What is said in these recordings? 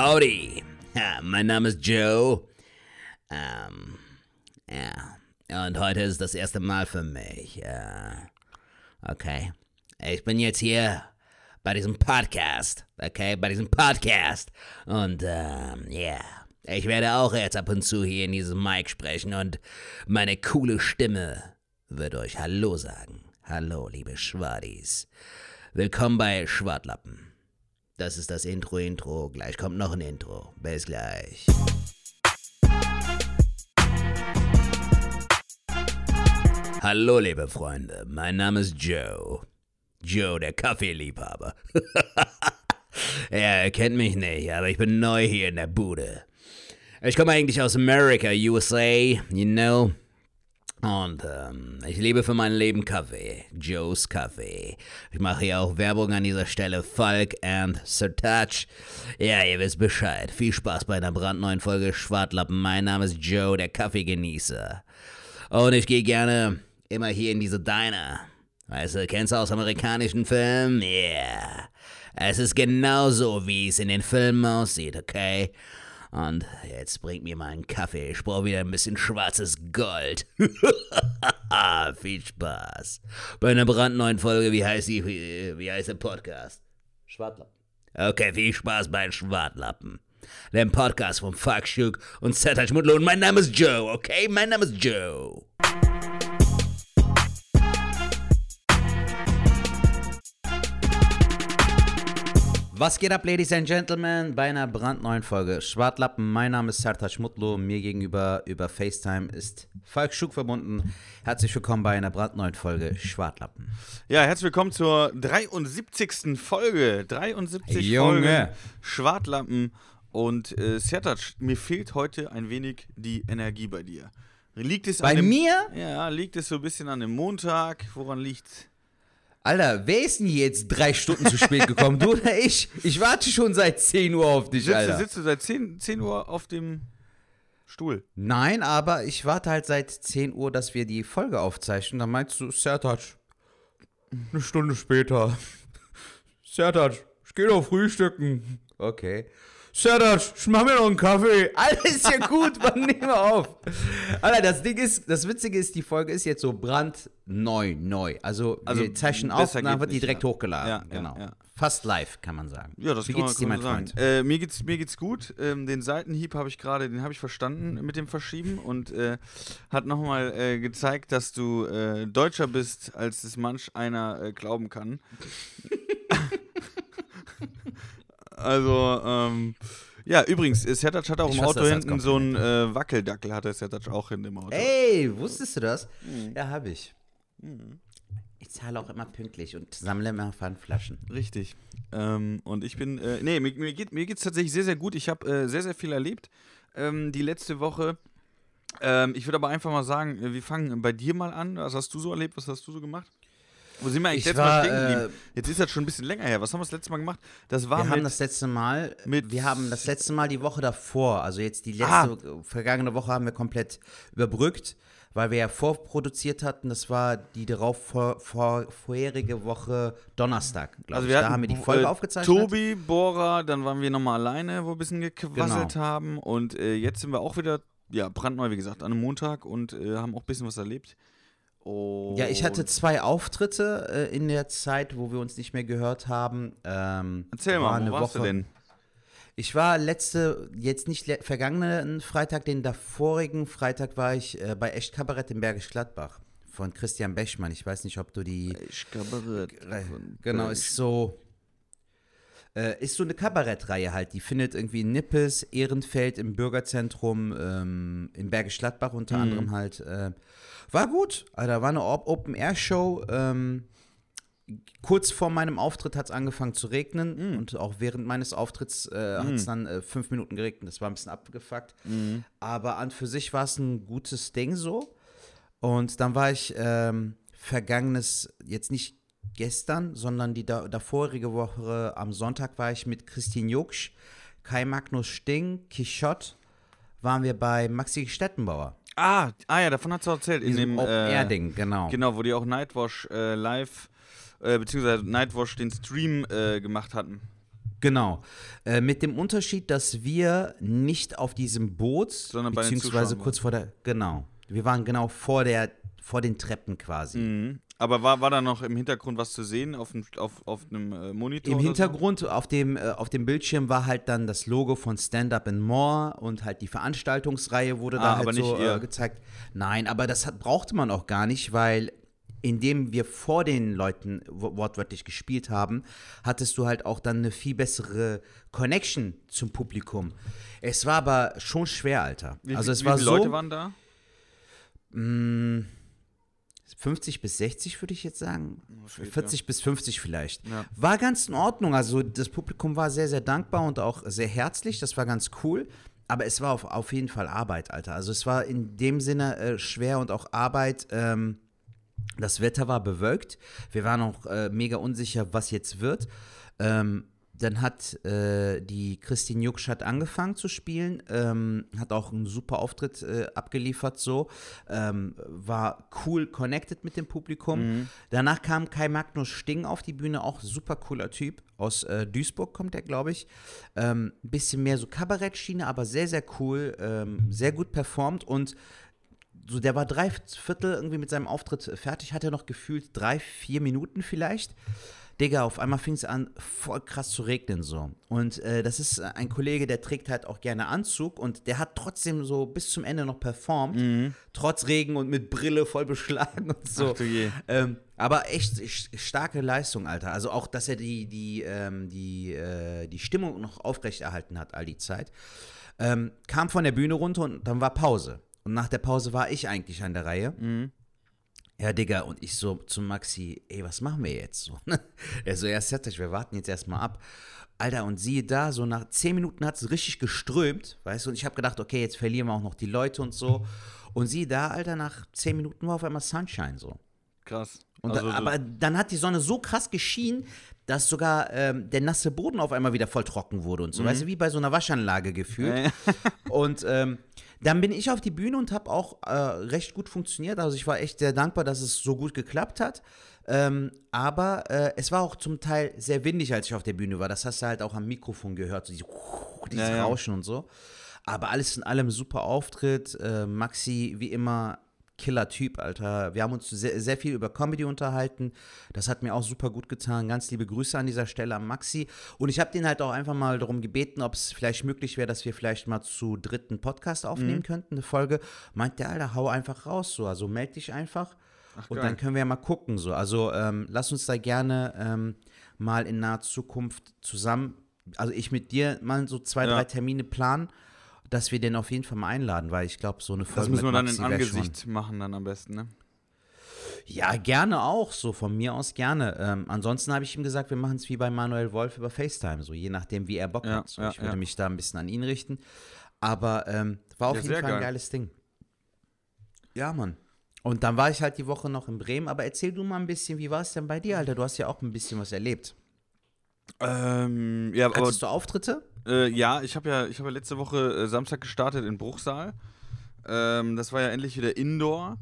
Howdy. Ja, mein Name ist Joe. Ähm, ja. Und heute ist das erste Mal für mich. Äh, okay. Ich bin jetzt hier bei diesem Podcast. Okay, bei diesem Podcast. Und, ähm, ja. Yeah. Ich werde auch jetzt ab und zu hier in diesem Mic sprechen und meine coole Stimme wird euch Hallo sagen. Hallo, liebe Schwadis. Willkommen bei Schwartlappen. Das ist das Intro-Intro. Gleich kommt noch ein Intro. Bis gleich. Hallo, liebe Freunde. Mein Name ist Joe. Joe, der Kaffeeliebhaber. ihr kennt mich nicht, aber ich bin neu hier in der Bude. Ich komme eigentlich aus Amerika, USA, you know. Und ähm, ich liebe für mein Leben Kaffee. Joe's Kaffee. Ich mache hier auch Werbung an dieser Stelle. Falk and Sir Touch. Ja, ihr wisst Bescheid. Viel Spaß bei einer brandneuen Folge Schwartlappen. Mein Name ist Joe, der Kaffeegenießer. Und ich gehe gerne immer hier in diese Diner. Weißt du, kennst du aus amerikanischen Filmen? Yeah. Es ist genauso, wie es in den Filmen aussieht, okay? Und jetzt bringt mir mal einen Kaffee. Ich brauche wieder ein bisschen schwarzes Gold. Viel Spaß. Bei einer brandneuen Folge, wie heißt, die, wie heißt der Podcast? Schwartlappen. Okay, viel Spaß bei Schwartlappen. Dem Podcast von Fuck Schuck und Mutlo. Und mein Name ist Joe, okay? Mein Name ist Joe. Was geht ab, Ladies and Gentlemen, bei einer brandneuen Folge Schwartlappen. Mein Name ist Sertac Mutlu, mir gegenüber über FaceTime ist Falk Schuck verbunden. Herzlich willkommen bei einer brandneuen Folge Schwartlappen. Ja, herzlich willkommen zur 73. Folge. 73 Junge. Folge Schwartlappen. Und äh, Sertac, mir fehlt heute ein wenig die Energie bei dir. Liegt es Bei an dem, mir? Ja, liegt es so ein bisschen an dem Montag? Woran liegt's? Alter, wer ist denn jetzt drei Stunden zu spät gekommen? Du oder ich? Ich warte schon seit 10 Uhr auf dich, Sitzt, du- Alter. sitzt du seit 10, 10 Uhr auf dem Stuhl? Nein, aber ich warte halt seit 10 Uhr, dass wir die Folge aufzeichnen. Dann meinst du, Sertac, eine Stunde später. Sertac, ich geh doch frühstücken. Okay. Ich mach mir noch einen Kaffee. Alter, ist ja gut, man nehmen wir auf. Alter, das Ding ist, das Witzige ist, die Folge ist jetzt so brandneu, neu. Also, Also, wir zeichnen auf und dann wird die direkt ja. hochgeladen. Ja, genau. ja. Fast live, kann man sagen. Ja, das Wie kann geht's man, dir, mein Freund? Äh, mir geht's mir geht's gut. Ähm, den Seitenhieb habe ich gerade, den habe ich verstanden mit dem Verschieben und äh, hat nochmal äh, gezeigt, dass du äh, deutscher bist, als es manch einer äh, glauben kann. Also, ähm, ja, übrigens, äh, Sertac hat auch Ich im Auto hinten so einen äh, Wackeldackel, hat der Sertac auch in dem Auto. Ey, wusstest du das? Mhm. Ja, habe ich. Ich zahle auch immer pünktlich und sammle immer Pfandflaschen. Richtig. Ähm, und ich bin, äh, nee, mir, mir geht mir geht's tatsächlich sehr, sehr gut. Ich habe äh, sehr, sehr viel erlebt ähm, die letzte Woche. Ähm, ich würde aber einfach mal sagen, äh, wir fangen bei dir mal an. Was hast du so erlebt? Was hast du so gemacht? Wo sind wir eigentlich Ich letztes Mal stehen geblieben? äh, Jetzt ist das schon ein bisschen länger her. Was haben wir das letzte Mal gemacht? Das war Wir haben das letzte Mal, mit- wir haben das letzte Mal die Woche davor, also jetzt die letzte Ah. äh, vergangene Woche haben wir komplett überbrückt, weil wir ja vorproduziert hatten. Das war die darauf vor, vor, vorherige Woche Donnerstag, glaube also ich. Da haben wir die Bo- Folge äh, aufgezeichnet. Tobi, Bora, dann waren wir nochmal alleine, wo wir ein bisschen gequasselt Genau. haben. Und äh, jetzt sind wir auch wieder, ja, brandneu, wie gesagt, an einem Montag und äh, haben auch ein bisschen was erlebt. Und Ja, ich hatte zwei Auftritte äh, in der Zeit, wo wir uns nicht mehr gehört haben. Ähm, Erzähl mal, wo warst du Woche- denn? Ich war letzte, jetzt nicht le vergangenen Freitag, den davorigen Freitag war ich äh, bei Echt Kabarett in Bergisch Gladbach von Christian Bechmann. Ich weiß nicht, ob du die. Ich Kabarett. Genau, ist so. Äh, ist so eine Kabarettreihe halt. Die findet irgendwie in Nippes, Ehrenfeld im Bürgerzentrum, ähm, in Bergisch Gladbach unter anderem halt. Äh, war gut. Alter, war eine Op- Open-Air-Show. Ähm, kurz vor meinem Auftritt hat es angefangen zu regnen und auch während meines Auftritts äh, hat es dann äh, fünf Minuten geregnet. Das war ein bisschen abgefuckt. Aber an für sich war es ein gutes Ding so. Und dann war ich ähm, vergangenes, jetzt nicht gestern, sondern die da, davorige Woche am Sonntag war ich mit Christine Jucksch, Kai Magnus Sting, Quichotte, waren wir bei Maxi Stettenbauer. Ah, ah ja, davon hast du erzählt. In Diesem dem äh, Open-Air-Ding, genau. Genau, wo die auch Nightwash äh, live, äh, beziehungsweise Nightwash den Stream äh, gemacht hatten. Genau. Äh, mit dem Unterschied, dass wir nicht auf diesem Boot, Sondern beziehungsweise kurz vor der, genau. Wir waren genau vor der, vor den Treppen quasi. Mhm. Aber war, war da noch im Hintergrund was zu sehen auf, dem, auf, auf einem äh, Monitor? Im Hintergrund auf dem, äh, auf dem Bildschirm war halt dann das Logo von Stand Up and More und halt die Veranstaltungsreihe wurde Ah, da aber halt so äh, gezeigt. Nein, aber das hat, brauchte man auch gar nicht, weil indem wir vor den Leuten wo- wortwörtlich gespielt haben, hattest du halt auch dann eine viel bessere Connection zum Publikum. Es war aber schon schwer, Alter. so? Wie, also es wie war viele so Leute waren da? 50 bis 60 würde ich jetzt sagen. geht, 40 bis 50 vielleicht. Ja. War ganz in Ordnung. Also das Publikum war sehr, sehr dankbar und auch sehr herzlich. Das war ganz cool. Aber es war auf, auf jeden Fall Arbeit, Alter. Also es war in dem Sinne äh, schwer und auch Arbeit. Ähm, das Wetter war bewölkt. Wir waren auch äh, mega unsicher, was jetzt wird. Ähm, dann hat äh, die Christine Jucksch hat angefangen zu spielen, ähm, hat auch einen super Auftritt äh, abgeliefert, so. Ähm, war cool connected mit dem Publikum. Danach kam Kai Magnus Sting auf die Bühne, auch super cooler Typ. Aus äh, Duisburg kommt er, glaube ich. Ähm, bisschen mehr so Kabarettschiene, aber sehr, sehr cool. Ähm, sehr gut performt und so, der war drei Viertel irgendwie mit seinem Auftritt fertig, hatte noch gefühlt drei, vier Minuten vielleicht. Digga, auf einmal fing es an, voll krass zu regnen so. Und äh, das ist ein Kollege, der trägt halt auch gerne Anzug und der hat trotzdem so bis zum Ende noch performt, trotz Regen und mit Brille voll beschlagen und so. Ach du je. Ähm, aber echt starke Leistung, Alter. Also auch, dass er die, die, ähm, die, äh, die Stimmung noch aufrechterhalten hat all die Zeit. Ähm, kam von der Bühne runter und dann war Pause. Und nach der Pause war ich eigentlich an der Reihe. Ja, Digga, und ich so zu Maxi, ey, was machen wir jetzt so? er so, ja, euch, wir warten jetzt erstmal ab. Alter, und siehe da, so nach zehn Minuten hat es richtig geströmt, weißt du, und ich habe gedacht, okay, jetzt verlieren wir auch noch die Leute und so. Und siehe da, Alter, nach zehn Minuten war auf einmal Sunshine so. Krass. Und Also da, aber dann hat die Sonne so krass geschienen, dass sogar ähm, der nasse Boden auf einmal wieder voll trocken wurde und so. Weißt du, wie bei so einer Waschanlage gefühlt. und ähm, dann bin ich auf die Bühne und habe auch äh, recht gut funktioniert. Also ich war echt sehr dankbar, dass es so gut geklappt hat. Ähm, aber äh, es war auch zum Teil sehr windig, als ich auf der Bühne war. Das hast du halt auch am Mikrofon gehört, so diese, dieses Ja, ja. Rauschen und so. Aber alles in allem super Auftritt. Äh, Maxi, wie immer, Killer-Typ, Alter. Wir haben uns sehr, sehr viel über Comedy unterhalten. Das hat mir auch super gut getan. Ganz liebe Grüße an dieser Stelle an Maxi. Und ich habe den halt auch einfach mal darum gebeten, ob es vielleicht möglich wäre, dass wir vielleicht mal zu dritten Podcast aufnehmen könnten, eine Folge. Meint der, Alter, hau einfach raus, so. Also meld dich einfach. und geil. dann können wir ja mal gucken, so. Also ähm, lass uns da gerne ähm, mal in naher Zukunft zusammen, also ich mit dir mal so zwei, Ja. drei Termine planen, dass wir den auf jeden Fall mal einladen, weil ich glaube, so eine Folge das müssen wir dann Maxi in wär schon- Angesicht machen, dann am besten, ne? ja, gerne auch, so von mir aus gerne. Ähm, ansonsten habe ich ihm gesagt, wir machen es wie bei Manuel Wolf über FaceTime, so je nachdem, wie er Bock Ja, hat. So, ja, ich würde ja. mich da ein bisschen an ihn richten. Aber ähm, war auf jeden Fall ein geil. geiles Ding. Ja, Mann. Und dann war ich halt die Woche noch in Bremen, aber erzähl du mal ein bisschen, wie war es denn bei dir, Alter? Du hast ja auch ein bisschen was erlebt. Ähm, ja, aber Hattest du Auftritte? Äh, ja, ich habe ja, ich ja letzte Woche äh, Samstag gestartet in Bruchsal. Ähm, das war ja endlich wieder Indoor.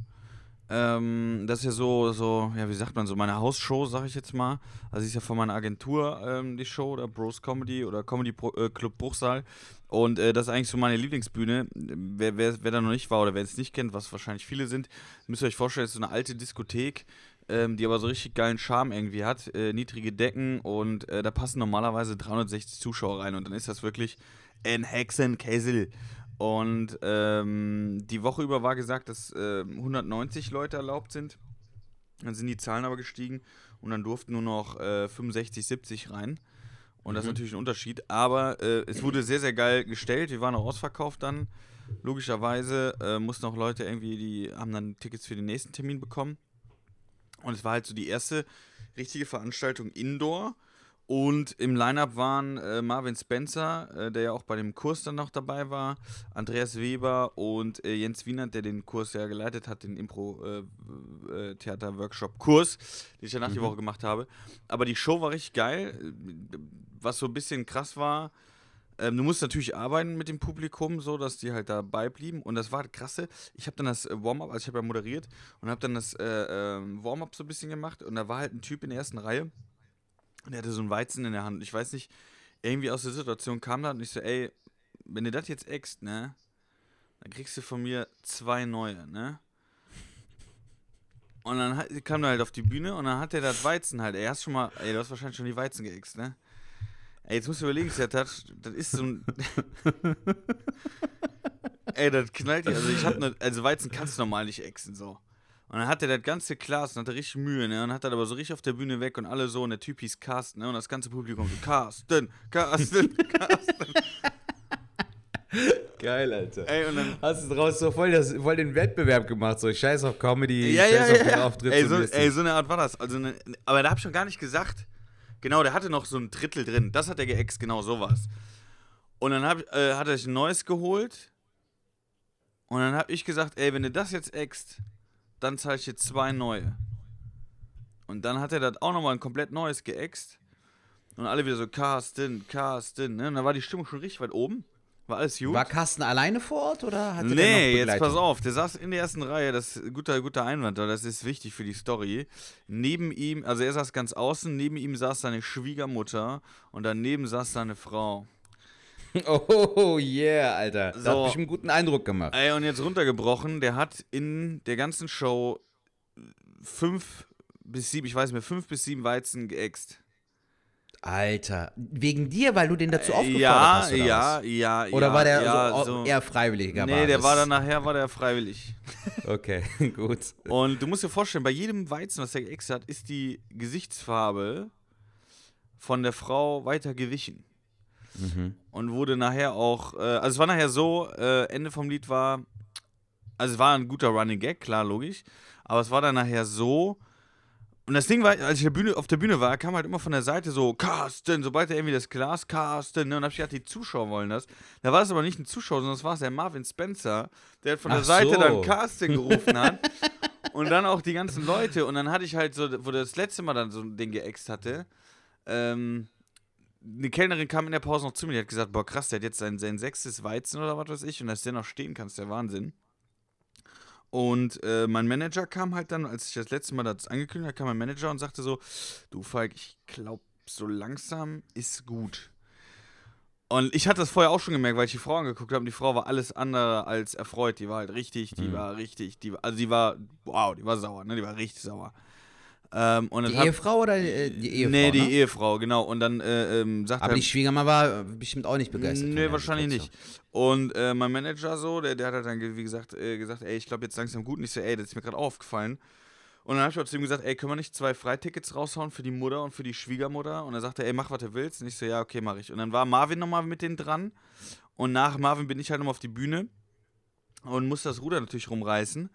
Ähm, das ist ja so, so, ja, wie sagt man so, meine Hausshow, sag ich jetzt mal. Also ist ja von meiner Agentur ähm, die Show, oder Bros Comedy oder Comedy Pro, äh, Club Bruchsal. Und äh, das ist eigentlich so meine Lieblingsbühne. Wer, wer, wer da noch nicht war oder wer es nicht kennt, was wahrscheinlich viele sind, müsst ihr euch vorstellen, es ist so eine alte Diskothek, ähm, die aber so richtig geilen Charme irgendwie hat. Äh, niedrige Decken und äh, da passen normalerweise 360 Zuschauer rein und dann ist das wirklich ein Hexenkessel. Und ähm, die Woche über war gesagt, dass äh, 190 Leute erlaubt sind. Dann sind die Zahlen aber gestiegen und dann durften nur noch äh, 65, 70 rein. Und das ist natürlich ein Unterschied. Aber äh, es wurde sehr, sehr geil gestellt. Wir waren auch ausverkauft dann. Logischerweise äh, mussten auch Leute irgendwie, die haben dann Tickets für den nächsten Termin bekommen. Und es war halt so die erste richtige Veranstaltung Indoor. Und im Line-Up waren äh, Marvin Spencer, äh, der ja auch bei dem Kurs dann noch dabei war, Andreas Weber und äh, Jens Wienert, der den Kurs ja geleitet hat, den Impro-Theater-Workshop-Kurs, den ich ja nach die Woche gemacht habe. Aber die Show war richtig geil. Was so ein bisschen krass war, ähm, du musst natürlich arbeiten mit dem Publikum, so dass die halt dabei blieben. Und das war das krasse. Ich habe dann das äh, Warm-up, also ich habe ja moderiert und habe dann das äh, ähm, Warm-up so ein bisschen gemacht. Und da war halt ein Typ in der ersten Reihe. Und der hatte so einen Weizen in der Hand. Ich weiß nicht, irgendwie aus der Situation kam da und ich so, ey, wenn du das jetzt eckst, ne, dann kriegst du von mir zwei neue, ne? Und dann kam er halt auf die Bühne und dann hat er das Weizen halt, ey, hast schon mal, ey, du hast wahrscheinlich schon die Weizen geäxt, ne? Ey, jetzt musst du überlegen, das, das, das ist so ein. ey, das knallt dir. Also, ich hab ne, also Weizen kannst du normal nicht exen, so. Und dann hat er das ganze Glas und hatte richtig Mühe, ne? Und hat das aber so richtig auf der Bühne weg und alle so und der Typ hieß Carsten, ne? Und das ganze Publikum so, Carsten, Carsten, Carsten. Geil, Alter. Ey, und dann. Hast du draus so voll, das, voll den Wettbewerb gemacht, so scheiß auf Comedy, Ja, ja, scheiß auf ja. Auftritt. Ey so, ey, so eine Art war das. Also, ne, aber da hab ich schon gar nicht gesagt. Genau, der hatte noch so ein Drittel drin. Das hat er geäxt, genau sowas. Und dann hab, äh, hat er sich ein neues geholt. Und dann hab ich gesagt, ey, wenn du das jetzt äxt, dann zahle ich dir zwei neue. Und dann hat er das auch nochmal ein komplett neues geäxt. Und alle wieder so, Carsten, Carsten, ne? Und da war die Stimmung schon richtig weit oben. War alles gut. War Carsten alleine vor Ort oder hatte Nee, jetzt pass auf, der saß in der ersten Reihe, das ist ein guter, guter Einwand, aber das ist wichtig für die Story. Neben ihm, also er saß ganz außen, neben ihm saß seine Schwiegermutter und daneben saß seine Frau. Oh yeah, Alter. Das So. hat bestimmt einen guten Eindruck gemacht. Ey, und jetzt runtergebrochen, der hat in der ganzen Show fünf bis sieben, ich weiß nicht mehr, fünf bis sieben Weizen geäxt. Alter, wegen dir, weil du den dazu aufgefordert Ja, hast, oder ja, was? ja, Oder war der ja, so, eher freiwilliger Nee, der war dann nachher, war der freiwillig. Okay, gut. Und du musst dir vorstellen, bei jedem Weizen, was er geäxt hat, ist die Gesichtsfarbe von der Frau weiter gewichen. Und wurde nachher auch, äh, also es war nachher so, äh, Ende vom Lied war, also es war ein guter Running Gag, klar, logisch, aber es war dann nachher so, und das Ding war, als ich der Bühne, auf der Bühne war, kam halt immer von der Seite so, Carsten, sobald er irgendwie das Glas, Carsten, ne, und hab ich gedacht, die Zuschauer wollen das. Da war es aber nicht ein Zuschauer, sondern es war der Marvin Spencer, der halt von der Ach Seite so. dann Carsten gerufen hat. und dann auch die ganzen Leute. Und dann hatte ich halt so, wo der das letzte Mal dann so ein Ding geäxt hatte, ähm, eine Kellnerin kam in der Pause noch zu mir, die hat gesagt, boah krass, der hat jetzt sein, sein sechstes Weizen oder was weiß ich und dass der noch stehen kann, ist der Wahnsinn. Und äh, mein Manager kam halt dann, als ich das letzte Mal das angekündigt habe, kam mein Manager und sagte so, du Falk, ich glaube, so langsam ist gut. Und ich hatte das vorher auch schon gemerkt, weil ich die Frau angeguckt habe und die Frau war alles andere als erfreut. Die war halt richtig, die war richtig, die war, also die war, wow, die war sauer, ne? Die war richtig sauer. Ähm, Die hab- Ehefrau oder äh, die Ehefrau? Nee, die ne? Ehefrau, genau. Und dann äh, ähm, sagt Aber er. die Schwiegermama war bestimmt auch nicht begeistert. Nee, wahrscheinlich Situation. nicht. Und äh, mein Manager so, der, der hat halt dann, wie gesagt, äh, gesagt, ey, ich glaube jetzt langsam gut. Und ich so, ey, das ist mir gerade aufgefallen. Und dann habe ich auch zu ihm gesagt, ey, können wir nicht zwei Freitickets raushauen für die Mutter und für die Schwiegermutter? Und er sagte, ey, mach, was du willst. Und ich so, ja, okay, mach ich. Und dann war Marvin nochmal mit denen dran. Und nach Marvin bin ich halt nochmal auf die Bühne und musste das Ruder natürlich rumreißen.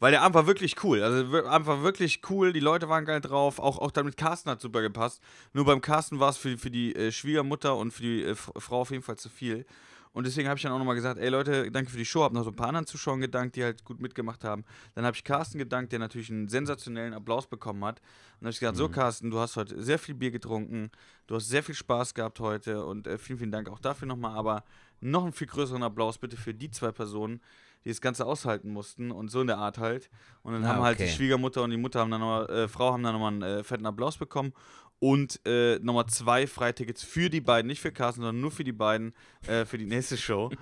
Weil der Abend war wirklich cool. Also der Abend war wirklich cool. Die Leute waren geil drauf. Auch, auch damit Carsten hat super gepasst. Nur beim Carsten war es für, für die äh, Schwiegermutter und für die äh, Frau auf jeden Fall zu viel. Und deswegen habe ich dann auch nochmal gesagt, ey Leute, danke für die Show. Habe noch so ein paar anderen Zuschauern gedankt, die halt gut mitgemacht haben. Dann habe ich Carsten gedankt, der natürlich einen sensationellen Applaus bekommen hat. Und dann habe ich gesagt, so Carsten, du hast heute sehr viel Bier getrunken. Du hast sehr viel Spaß gehabt heute. Und äh, vielen, vielen Dank auch dafür nochmal. Aber noch einen viel größeren Applaus bitte für die zwei Personen, die das Ganze aushalten mussten und so in der Art halt. Und dann Ah, haben halt die okay. Schwiegermutter und die Mutter haben dann noch, äh, Frau haben dann nochmal einen äh, fetten Applaus bekommen und äh, nochmal zwei Freitickets für die beiden, nicht für Carsten, sondern nur für die beiden äh, für die nächste Show.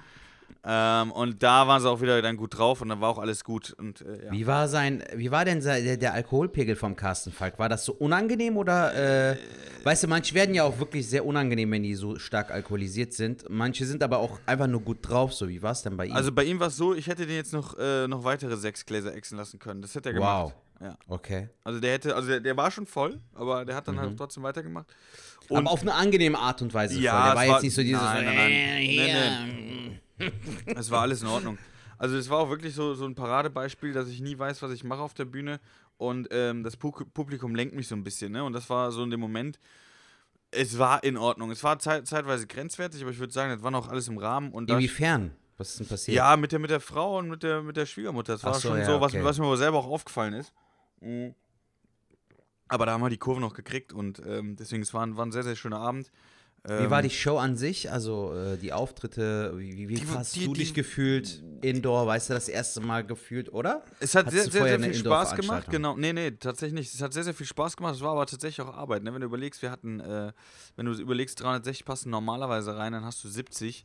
ähm, und da waren sie auch wieder dann gut drauf und dann war auch alles gut. Und äh, ja. Wie war sein, wie war denn sein, der, der Alkoholpegel vom Carsten Falk? War das so unangenehm oder, äh, weißt du, manche werden ja auch wirklich sehr unangenehm, wenn die so stark alkoholisiert sind. Manche sind aber auch einfach nur gut drauf, so wie war es denn bei ihm? Also bei ihm war es so, ich hätte den jetzt noch, äh, noch weitere sechs Gläser exen lassen können. Das hätte er gemacht. wow. Ja. Okay. Also der hätte, also der, der war schon voll, aber der hat dann Mhm. halt trotzdem weitergemacht. aber auf eine angenehme Art und Weise Ja, voll. Der war war- jetzt nicht so dieses, nein, nein, nein. äh, Nee, hier. Es war alles in Ordnung. Also es war auch wirklich so, so ein Paradebeispiel, dass ich nie weiß, was ich mache auf der Bühne und ähm, das Pu Publikum lenkt mich so ein bisschen. Ne? Und das war so in dem Moment, es war in Ordnung. Es war zeit zeitweise grenzwertig, aber ich würde sagen, das war noch alles im Rahmen. Und Inwiefern? Was ist denn passiert? ja, mit der, mit der Frau und mit der, mit der Schwiegermutter. Das war Ach so, schon ja, so, was, okay. was mir aber selber auch aufgefallen ist. Mhm. Aber da haben wir die Kurve noch gekriegt und ähm, deswegen, es war, ein- war ein sehr, sehr schöner Abend. Wie war die Show an sich? Also äh, die Auftritte, wie, wie, Die- hast die- du die- dich gefühlt? Indoor, weißt du, das erste Mal gefühlt, oder? Es hat Hattest sehr, sehr, sehr viel Spaß gemacht, genau. Nee, nee, tatsächlich nicht. Es hat sehr, sehr viel Spaß gemacht. Es war aber tatsächlich auch Arbeit. Ne? Wenn du überlegst, wir hatten, äh, wenn du überlegst, 360 passen normalerweise rein, dann hast du 70.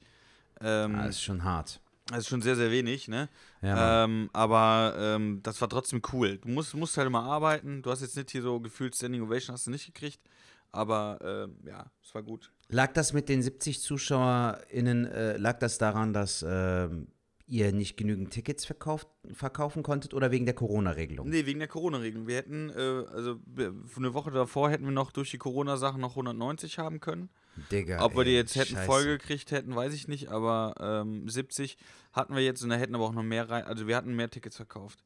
Ähm, Ah, das ist schon hart. das ist schon sehr, sehr wenig, ne? Ja, ähm, aber ähm, das war trotzdem cool. Du musst, musst halt immer arbeiten. Du hast jetzt nicht hier so gefühlt Standing Ovation, hast du nicht gekriegt. Aber ähm, ja, es war gut. Lag das mit den 70 ZuschauerInnen, äh, lag das daran, dass ähm, ihr nicht genügend Tickets verkauft, verkaufen konntet oder wegen der Corona-Regelung? Nee, wegen der Corona-Regelung. Wir hätten, äh, also eine Woche davor hätten wir noch durch die Corona-Sachen noch 190 haben können. Digga, Ob wir die jetzt hätten scheiße. voll gekriegt hätten, weiß ich nicht, aber ähm, 70 hatten wir jetzt und da hätten aber auch noch mehr rein, also wir hatten mehr Tickets verkauft.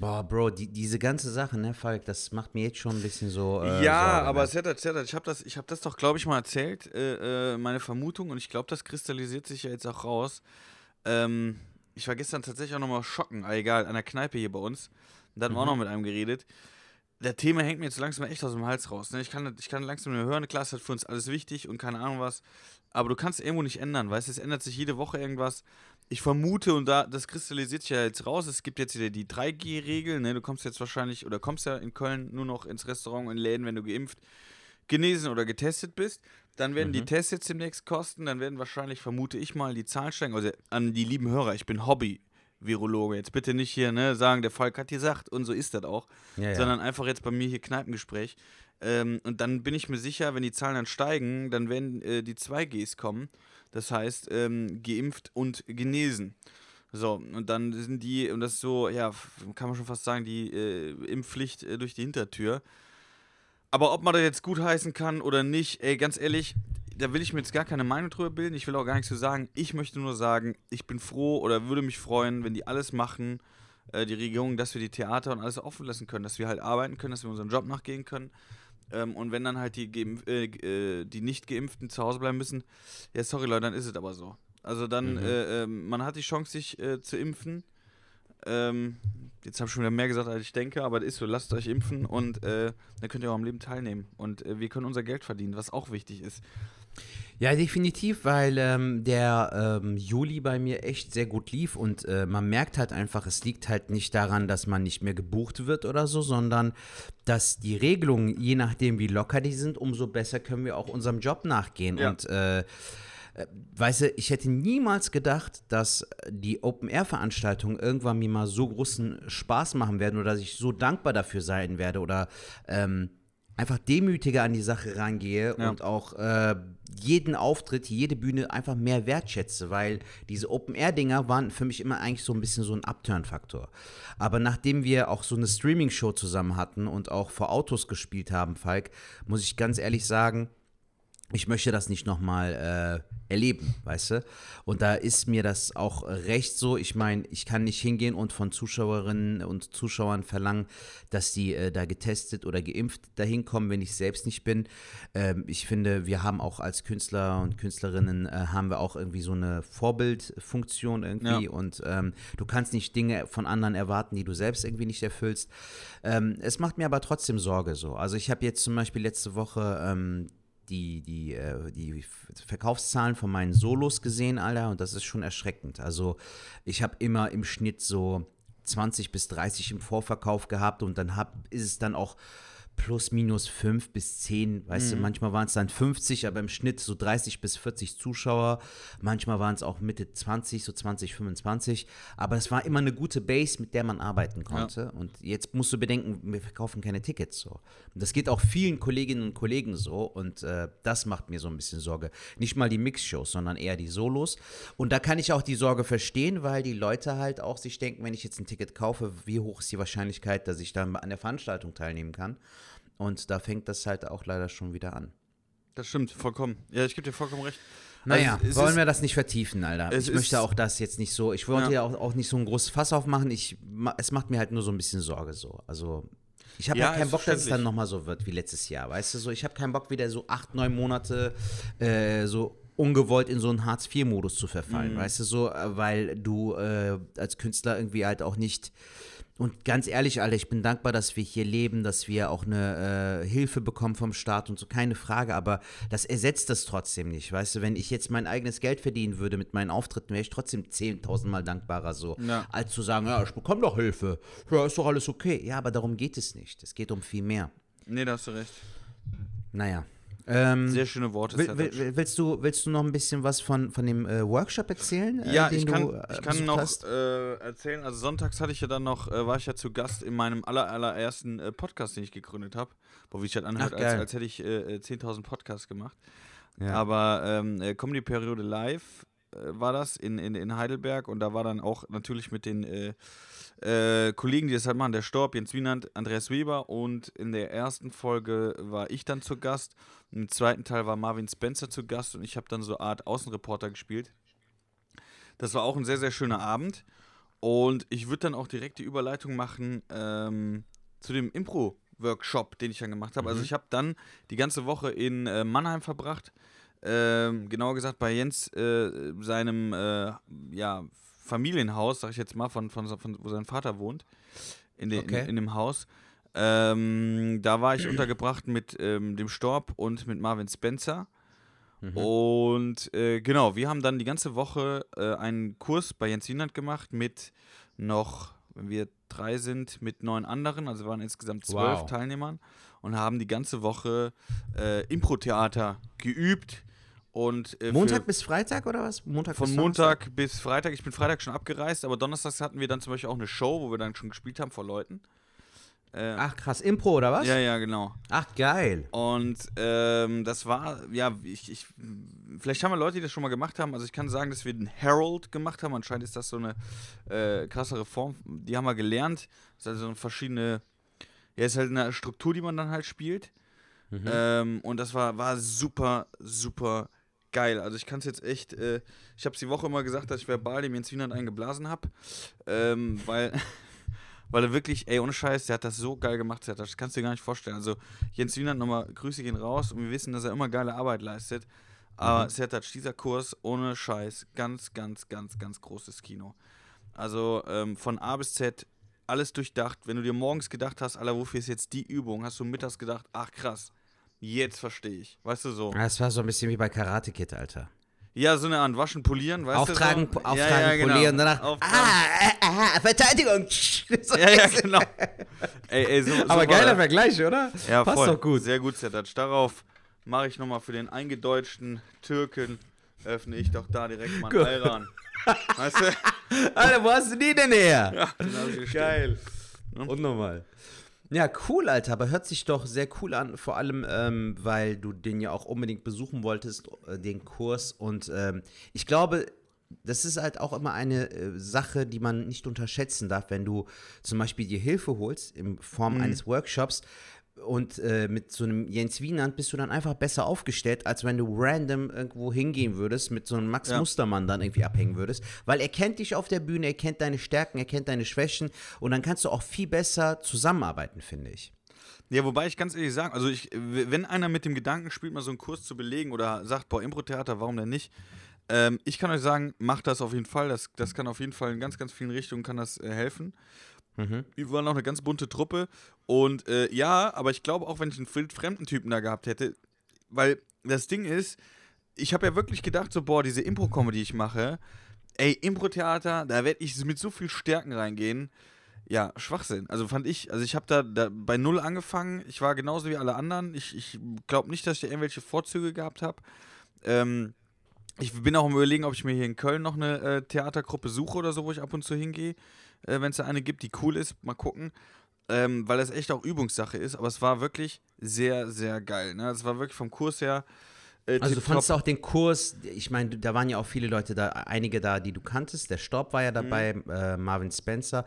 Boah, Bro, die, diese ganze Sache, ne, Falk, das macht mir jetzt schon ein bisschen so. Äh, ja, Sorge, aber ne? es hat, es hat, ich habe das, ich hab das doch, glaube ich, mal erzählt, äh, äh, meine Vermutung und ich glaube, das kristallisiert sich ja jetzt auch raus. Ähm, ich war gestern tatsächlich auch nochmal schocken, ah, egal, an der Kneipe hier bei uns. Und da hatten wir auch Mhm. noch mit einem geredet. Das Thema hängt mir jetzt langsam echt aus dem Hals raus. Ne? Ich, kann, ich kann langsam nur hören, klar, es hat für uns alles wichtig und keine Ahnung was. Aber du kannst irgendwo nicht ändern, weißt du, es ändert sich jede Woche irgendwas. Ich vermute, und da, das kristallisiert sich ja jetzt raus, es gibt jetzt wieder die 3G-Regel, ne? Du kommst jetzt wahrscheinlich, oder kommst ja in Köln nur noch ins Restaurant, in Läden, wenn du geimpft, genesen oder getestet bist. Dann werden die Tests jetzt demnächst kosten, dann werden wahrscheinlich, vermute ich mal, die Zahlen steigen. Also an die lieben Hörer, ich bin Hobby-Virologe. Jetzt bitte nicht hier ne, sagen, der Falk hat gesagt und so ist das auch, Ja, ja. sondern einfach jetzt bei mir hier Kneipengespräch. Ähm, und dann bin ich mir sicher, wenn die Zahlen dann steigen, dann werden äh, die 2Gs kommen. Das heißt, ähm, geimpft und genesen. So, und dann sind die, und das ist so, ja, kann man schon fast sagen, die äh, Impfpflicht äh, durch die Hintertür. Aber ob man das jetzt gut heißen kann oder nicht, ey, ganz ehrlich, da will ich mir jetzt gar keine Meinung drüber bilden. Ich will auch gar nichts zu sagen. Ich möchte nur sagen, ich bin froh oder würde mich freuen, wenn die alles machen, äh, die Regierung, dass wir die Theater und alles offen lassen können, dass wir halt arbeiten können, dass wir unserem Job nachgehen können. Ähm, und wenn dann halt die, Geimpf äh, äh, die Nicht-Geimpften zu Hause bleiben müssen, ja, sorry Leute, dann ist es aber so. Also dann, äh, ähm, man hat die Chance, sich äh, zu impfen. Ähm, jetzt habe ich schon wieder mehr gesagt, als ich denke, aber das ist so, lasst euch impfen und äh, dann könnt ihr auch am Leben teilnehmen. Und äh, wir können unser Geld verdienen, was auch wichtig ist. Ja, definitiv, weil ähm, der ähm, Juli bei mir echt sehr gut lief und äh, man merkt halt einfach, es liegt halt nicht daran, dass man nicht mehr gebucht wird oder so, sondern dass die Regelungen, je nachdem wie locker die sind, umso besser können wir auch unserem Job nachgehen. Ja. Und äh, äh, Weißt du, ich hätte niemals gedacht, dass die Open-Air-Veranstaltungen irgendwann mir mal so großen Spaß machen werden oder dass ich so dankbar dafür sein werde oder ähm, einfach demütiger an die Sache rangehe Ja. und auch äh, jeden Auftritt, jede Bühne einfach mehr wertschätze, weil diese Open-Air-Dinger waren für mich immer eigentlich so ein bisschen so ein Upturn-Faktor. Aber nachdem wir auch so eine Streaming-Show zusammen hatten und auch vor Autos gespielt haben, Falk, muss ich ganz ehrlich sagen, ich möchte das nicht nochmal äh, erleben, weißt du? Und da ist mir das auch recht so. Ich meine, ich kann nicht hingehen und von Zuschauerinnen und Zuschauern verlangen, dass die äh, da getestet oder geimpft dahin kommen, wenn ich selbst nicht bin. Ähm, ich finde, wir haben auch als Künstler und Künstlerinnen äh, haben wir auch irgendwie so eine Vorbildfunktion irgendwie Ja. und ähm, du kannst nicht Dinge von anderen erwarten, die du selbst irgendwie nicht erfüllst. Ähm, es macht mir aber trotzdem Sorge so. Also ich habe jetzt zum Beispiel letzte Woche ähm, die, die, äh, die Verkaufszahlen von meinen Solos gesehen, Alter, und das ist schon erschreckend. Also ich habe immer im Schnitt so 20 bis 30 im Vorverkauf gehabt und dann hab, ist es dann auch plus minus 5 bis 10, weißt du, manchmal waren es dann 50, aber im Schnitt so 30 bis 40 Zuschauer, manchmal waren es auch Mitte 20, so 20, 25, aber es war immer eine gute Base, mit der man arbeiten konnte. Und jetzt musst du bedenken, wir verkaufen keine Tickets so. Und das geht auch vielen Kolleginnen und Kollegen so. Und äh, das macht mir so ein bisschen Sorge. Nicht mal die Mixshows, sondern eher die Solos. Und da kann ich auch die Sorge verstehen, weil die Leute halt auch sich denken, wenn ich jetzt ein Ticket kaufe, wie hoch ist die Wahrscheinlichkeit, dass ich dann an der Veranstaltung teilnehmen kann? Und da fängt das halt auch leider schon wieder an. Das stimmt, vollkommen. Ja, ich gebe dir vollkommen recht. Naja, Also, wollen wir das nicht vertiefen, Alter. Ich möchte auch das jetzt nicht so, ich wollte Ja. ja, auch, auch nicht so ein großes Fass aufmachen. Ich, es macht mir halt nur so ein bisschen Sorge so. Also ich habe Ja, halt keinen Bock, dass es dann nochmal so wird wie letztes Jahr. Weißt du, so ich habe keinen Bock, wieder so acht, neun Monate äh, so ungewollt in so einen Hartz-IV-Modus zu Mhm. verfallen. Weißt du, so, äh, weil du äh, als Künstler irgendwie halt auch nicht und ganz ehrlich, Alter, ich bin dankbar, dass wir hier leben, dass wir auch eine äh, Hilfe bekommen vom Staat und so, keine Frage, aber das ersetzt das trotzdem nicht, weißt du, wenn ich jetzt mein eigenes Geld verdienen würde mit meinen Auftritten, wäre ich trotzdem 10.000 Mal dankbarer so, Ja. als zu sagen, ja, ich bekomme doch Hilfe, ja, ist doch alles okay. Ja, aber darum geht es nicht, es geht um viel mehr. Nee, da hast du recht. Naja. Ähm, Sehr schöne Worte. will, will, willst, du, willst du noch ein bisschen was von, von dem äh, Workshop erzählen? äh, Ja, den ich kann, du, äh, ich kann noch äh, erzählen. Also sonntags hatte ich ja dann noch, äh, war ich ja zu Gast in meinem aller, allerersten äh, Podcast, den ich gegründet habe. Boah, wie ich das anhört, Ach, als, als hätte ich äh, äh, 10.000 Podcasts gemacht. Ja. Aber ähm, äh, Comedy-Periode live war das in, in, in Heidelberg und da war dann auch natürlich mit den äh, Kollegen, die das halt machen, der Storb, Jens Wienand, Andreas Weber und in der ersten Folge war ich dann zu Gast. Im zweiten Teil war Marvin Spencer zu Gast und ich habe dann so eine Art Außenreporter gespielt. Das war auch ein sehr, sehr schöner Abend. Und ich würde dann auch direkt die Überleitung machen ähm, zu dem Impro-Workshop, den ich dann gemacht habe. Also ich habe dann die ganze Woche in äh, Mannheim verbracht. Ähm, genauer gesagt bei Jens, äh, seinem äh, ja, Familienhaus, sag ich jetzt mal, von, von, von wo sein Vater wohnt, in, de, Okay. in, in dem Haus. Ähm, da war ich untergebracht mit ähm, dem Storb und mit Marvin Spencer. Und äh, genau, wir haben dann die ganze Woche äh, einen Kurs bei Jens Wienand gemacht mit noch, wenn wir drei sind, mit neun anderen, also waren insgesamt zwölf Wow. Teilnehmern und haben die ganze Woche äh, Impro-Theater geübt. Und, äh, Montag bis Freitag oder was? Montag von bis Donnerstag? Montag bis Freitag. Ich bin Freitag schon abgereist, aber donnerstags hatten wir dann zum Beispiel auch eine Show, wo wir dann schon gespielt haben vor Leuten. Äh, Ach krass, Impro oder was? ja, ja, genau. Ach geil. Und ähm, das war, ja, ich, ich, vielleicht haben wir Leute, die das schon mal gemacht haben. Also ich kann sagen, dass wir den Herald gemacht haben. Anscheinend ist das so eine äh, krasse Reform. Die haben wir gelernt. Das ist also eine verschiedene, ja, ist halt eine Struktur, die man dann halt spielt. Ähm, und das war, war super, super geil. Also ich kann es jetzt echt, äh, ich habe es die Woche immer gesagt, dass ich verbal dem Jens Wienand eingeblasen habe. Ähm, weil, weil er wirklich, ey, ohne Scheiß, der hat das so geil gemacht, Sertac, das kannst du dir gar nicht vorstellen. Also Jens Wienand nochmal, Grüße gehen raus und wir wissen, dass er immer geile Arbeit leistet. Aber Mhm. Sertac, dieser Kurs, ohne Scheiß, ganz, ganz, ganz, ganz großes Kino. Also ähm, von A bis Z alles durchdacht. Wenn du dir morgens gedacht hast, Alter, wofür ist jetzt die Übung, hast du mittags gedacht, ach krass, jetzt verstehe ich. Weißt du so? Das war so ein bisschen wie bei Karate Kid, Alter. Ja, so eine Art Waschen, Polieren, weißt Auftragen, du? So? auftragen, ja, ja, genau. polieren, danach. Auftragen. Ah, äh, äh, Verteidigung. So Ja, ja, genau. ey, ey, so, Aber geiler. Vergleich, oder? Ja, Passt voll. doch gut. Sehr gut, Sertac. Darauf mache ich nochmal für den eingedeutschten Türken, öffne ich doch da direkt mal einen Ayran. Weißt du? Alter, wo hast du die denn her? Ja, den. Geil. Ne? Unnormal. Ja, cool, Alter, aber hört sich doch sehr cool an, vor allem, ähm, weil du den ja auch unbedingt besuchen wolltest, äh, den Kurs. Und ähm, ich glaube, das ist halt auch immer eine äh, Sache, die man nicht unterschätzen darf, wenn du zum Beispiel dir Hilfe holst in Form Mhm. eines Workshops. Und äh, mit so einem Jens Wienand bist du dann einfach besser aufgestellt, als wenn du random irgendwo hingehen würdest, mit so einem Max Ja. Mustermann dann irgendwie abhängen würdest. Weil er kennt dich auf der Bühne, er kennt deine Stärken, er kennt deine Schwächen und dann kannst du auch viel besser zusammenarbeiten, finde ich. Ja, wobei ich ganz ehrlich sagen, also ich, wenn einer mit dem Gedanken spielt, mal so einen Kurs zu belegen oder sagt, boah, Impro-Theater, warum denn nicht? Ähm, ich kann euch sagen, macht das auf jeden Fall. Das, das kann auf jeden Fall in ganz, ganz vielen Richtungen kann das äh, helfen. Wir waren auch eine ganz bunte Truppe. Und äh, ja, aber ich glaube auch, wenn ich einen fremden Typen da gehabt hätte, weil das Ding ist, ich habe ja wirklich gedacht, so, boah, diese Impro-Comedy, die ich mache, ey, Impro-Theater, da werde ich mit so viel Stärken reingehen. Ja, Schwachsinn. Also fand ich, also ich habe da, da bei Null angefangen. Ich war genauso wie alle anderen. Ich, ich glaube nicht, dass ich da irgendwelche Vorzüge gehabt habe. Ähm, ich bin auch am überlegen, ob ich mir hier in Köln noch eine äh, Theatergruppe suche oder so, wo ich ab und zu hingehe. Äh, Wenn es da eine gibt, die cool ist, mal gucken. Ähm, weil das echt auch Übungssache ist. Aber es war wirklich sehr, sehr geil. Ne? Es war wirklich vom Kurs her. Äh, Also du fandst auch den Kurs, ich meine, da waren ja auch viele Leute da, einige da, die du kanntest. Der Storb war ja dabei, äh, Marvin Spencer.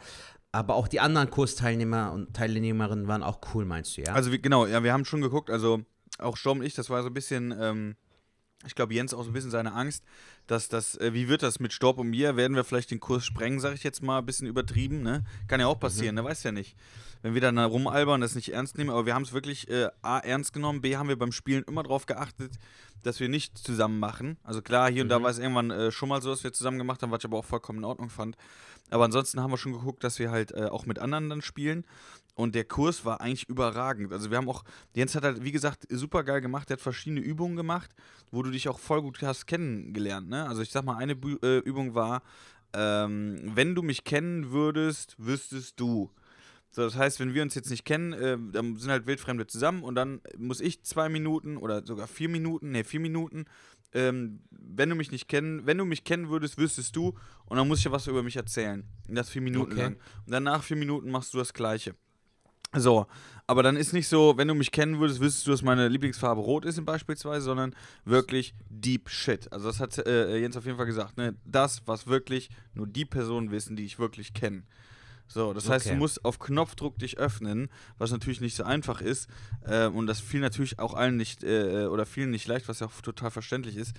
Aber auch die anderen Kursteilnehmer und Teilnehmerinnen waren auch cool, meinst du, ja? Also wir, genau, ja, wir haben schon geguckt, also auch Storm und ich, das war so ein bisschen, ähm, ich glaube Jens auch so ein bisschen seine Angst, dass das, äh, wie wird das mit Storb und mir, werden wir vielleicht den Kurs sprengen, sage ich jetzt mal, ein bisschen übertrieben, ne? Kann ja auch passieren, ne? Weiß ja nicht. Wenn wir dann da rumalbern, das nicht ernst nehmen, aber wir haben es wirklich äh, A, ernst genommen, B, haben wir beim Spielen immer darauf geachtet, dass wir nicht zusammen machen. Also klar, hier und da war es irgendwann äh, schon mal so, dass wir zusammen gemacht haben, was ich aber auch vollkommen in Ordnung fand. Aber ansonsten haben wir schon geguckt, dass wir halt äh, auch mit anderen dann spielen. Und der Kurs war eigentlich überragend. Also wir haben auch, Jens hat halt, wie gesagt, super geil gemacht. Der hat verschiedene Übungen gemacht, wo du dich auch voll gut hast kennengelernt. Ne? Also ich sag mal, eine Bu äh, Übung war, ähm, wenn du mich kennen würdest, wüsstest du. So, das heißt, wenn wir uns jetzt nicht kennen, äh, dann sind halt Wildfremde zusammen und dann muss ich zwei Minuten oder sogar vier Minuten, ne, vier Minuten, ähm, wenn du mich nicht kennen, wenn du mich kennen würdest, wüsstest du und dann muss ich ja was über mich erzählen. Und das vier Minuten Okay. lang. Und dann nach vier Minuten machst du das Gleiche. So, aber dann ist nicht so, wenn du mich kennen würdest, wüsstest du, dass meine Lieblingsfarbe rot ist beispielsweise, sondern wirklich Deep Shit. Also das hat äh, Jens auf jeden Fall gesagt, ne? Das, was wirklich nur die Personen wissen, die ich wirklich kenne. So, das heißt, Okay. du musst auf Knopfdruck dich öffnen, was natürlich nicht so einfach ist. Äh, und das fiel natürlich auch allen nicht, äh, oder vielen nicht leicht, was ja auch total verständlich ist.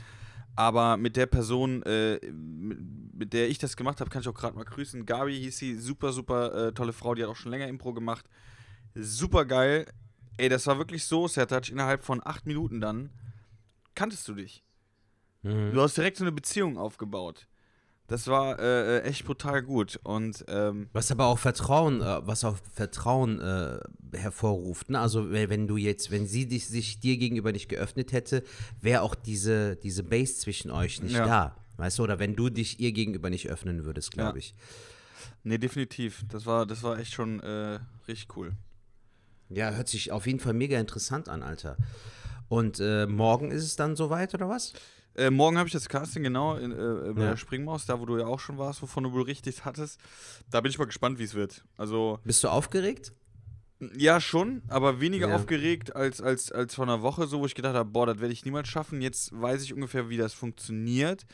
Aber mit der Person, äh, mit, mit der ich das gemacht habe, kann ich auch gerade mal grüßen. Gabi hieß sie, super, super äh, tolle Frau, die hat auch schon länger Impro gemacht. Super geil. Ey, das war wirklich so, Sertac, innerhalb von acht Minuten dann kanntest du dich. Mhm. Du hast direkt so eine Beziehung aufgebaut. Das war äh, äh, echt brutal gut. Und ähm, Was aber auch Vertrauen, äh, was auch Vertrauen äh, hervorruft. Ne? Also wenn du jetzt, wenn sie dich, sich dir gegenüber nicht geöffnet hätte, wäre auch diese, diese Base zwischen euch nicht Ja. da. Weißt du, oder wenn du dich ihr gegenüber nicht öffnen würdest, glaube Ja. ich. nee, definitiv. Das war, das war echt schon äh, richtig cool. Ja, hört sich auf jeden Fall mega interessant an, Alter. Und äh, morgen ist es dann soweit, oder was? Äh, morgen habe ich das Casting, genau, in, äh, bei Ja. der Springmaus, da wo du ja auch schon warst, wovon du wohl richtig hattest. Da bin ich mal gespannt, wie es wird. Also, Bist du aufgeregt? ja, schon, aber weniger Ja. aufgeregt als, als, als vor einer Woche, so wo ich gedacht habe, boah, das werde ich niemals schaffen. Jetzt weiß ich ungefähr, wie das funktioniert.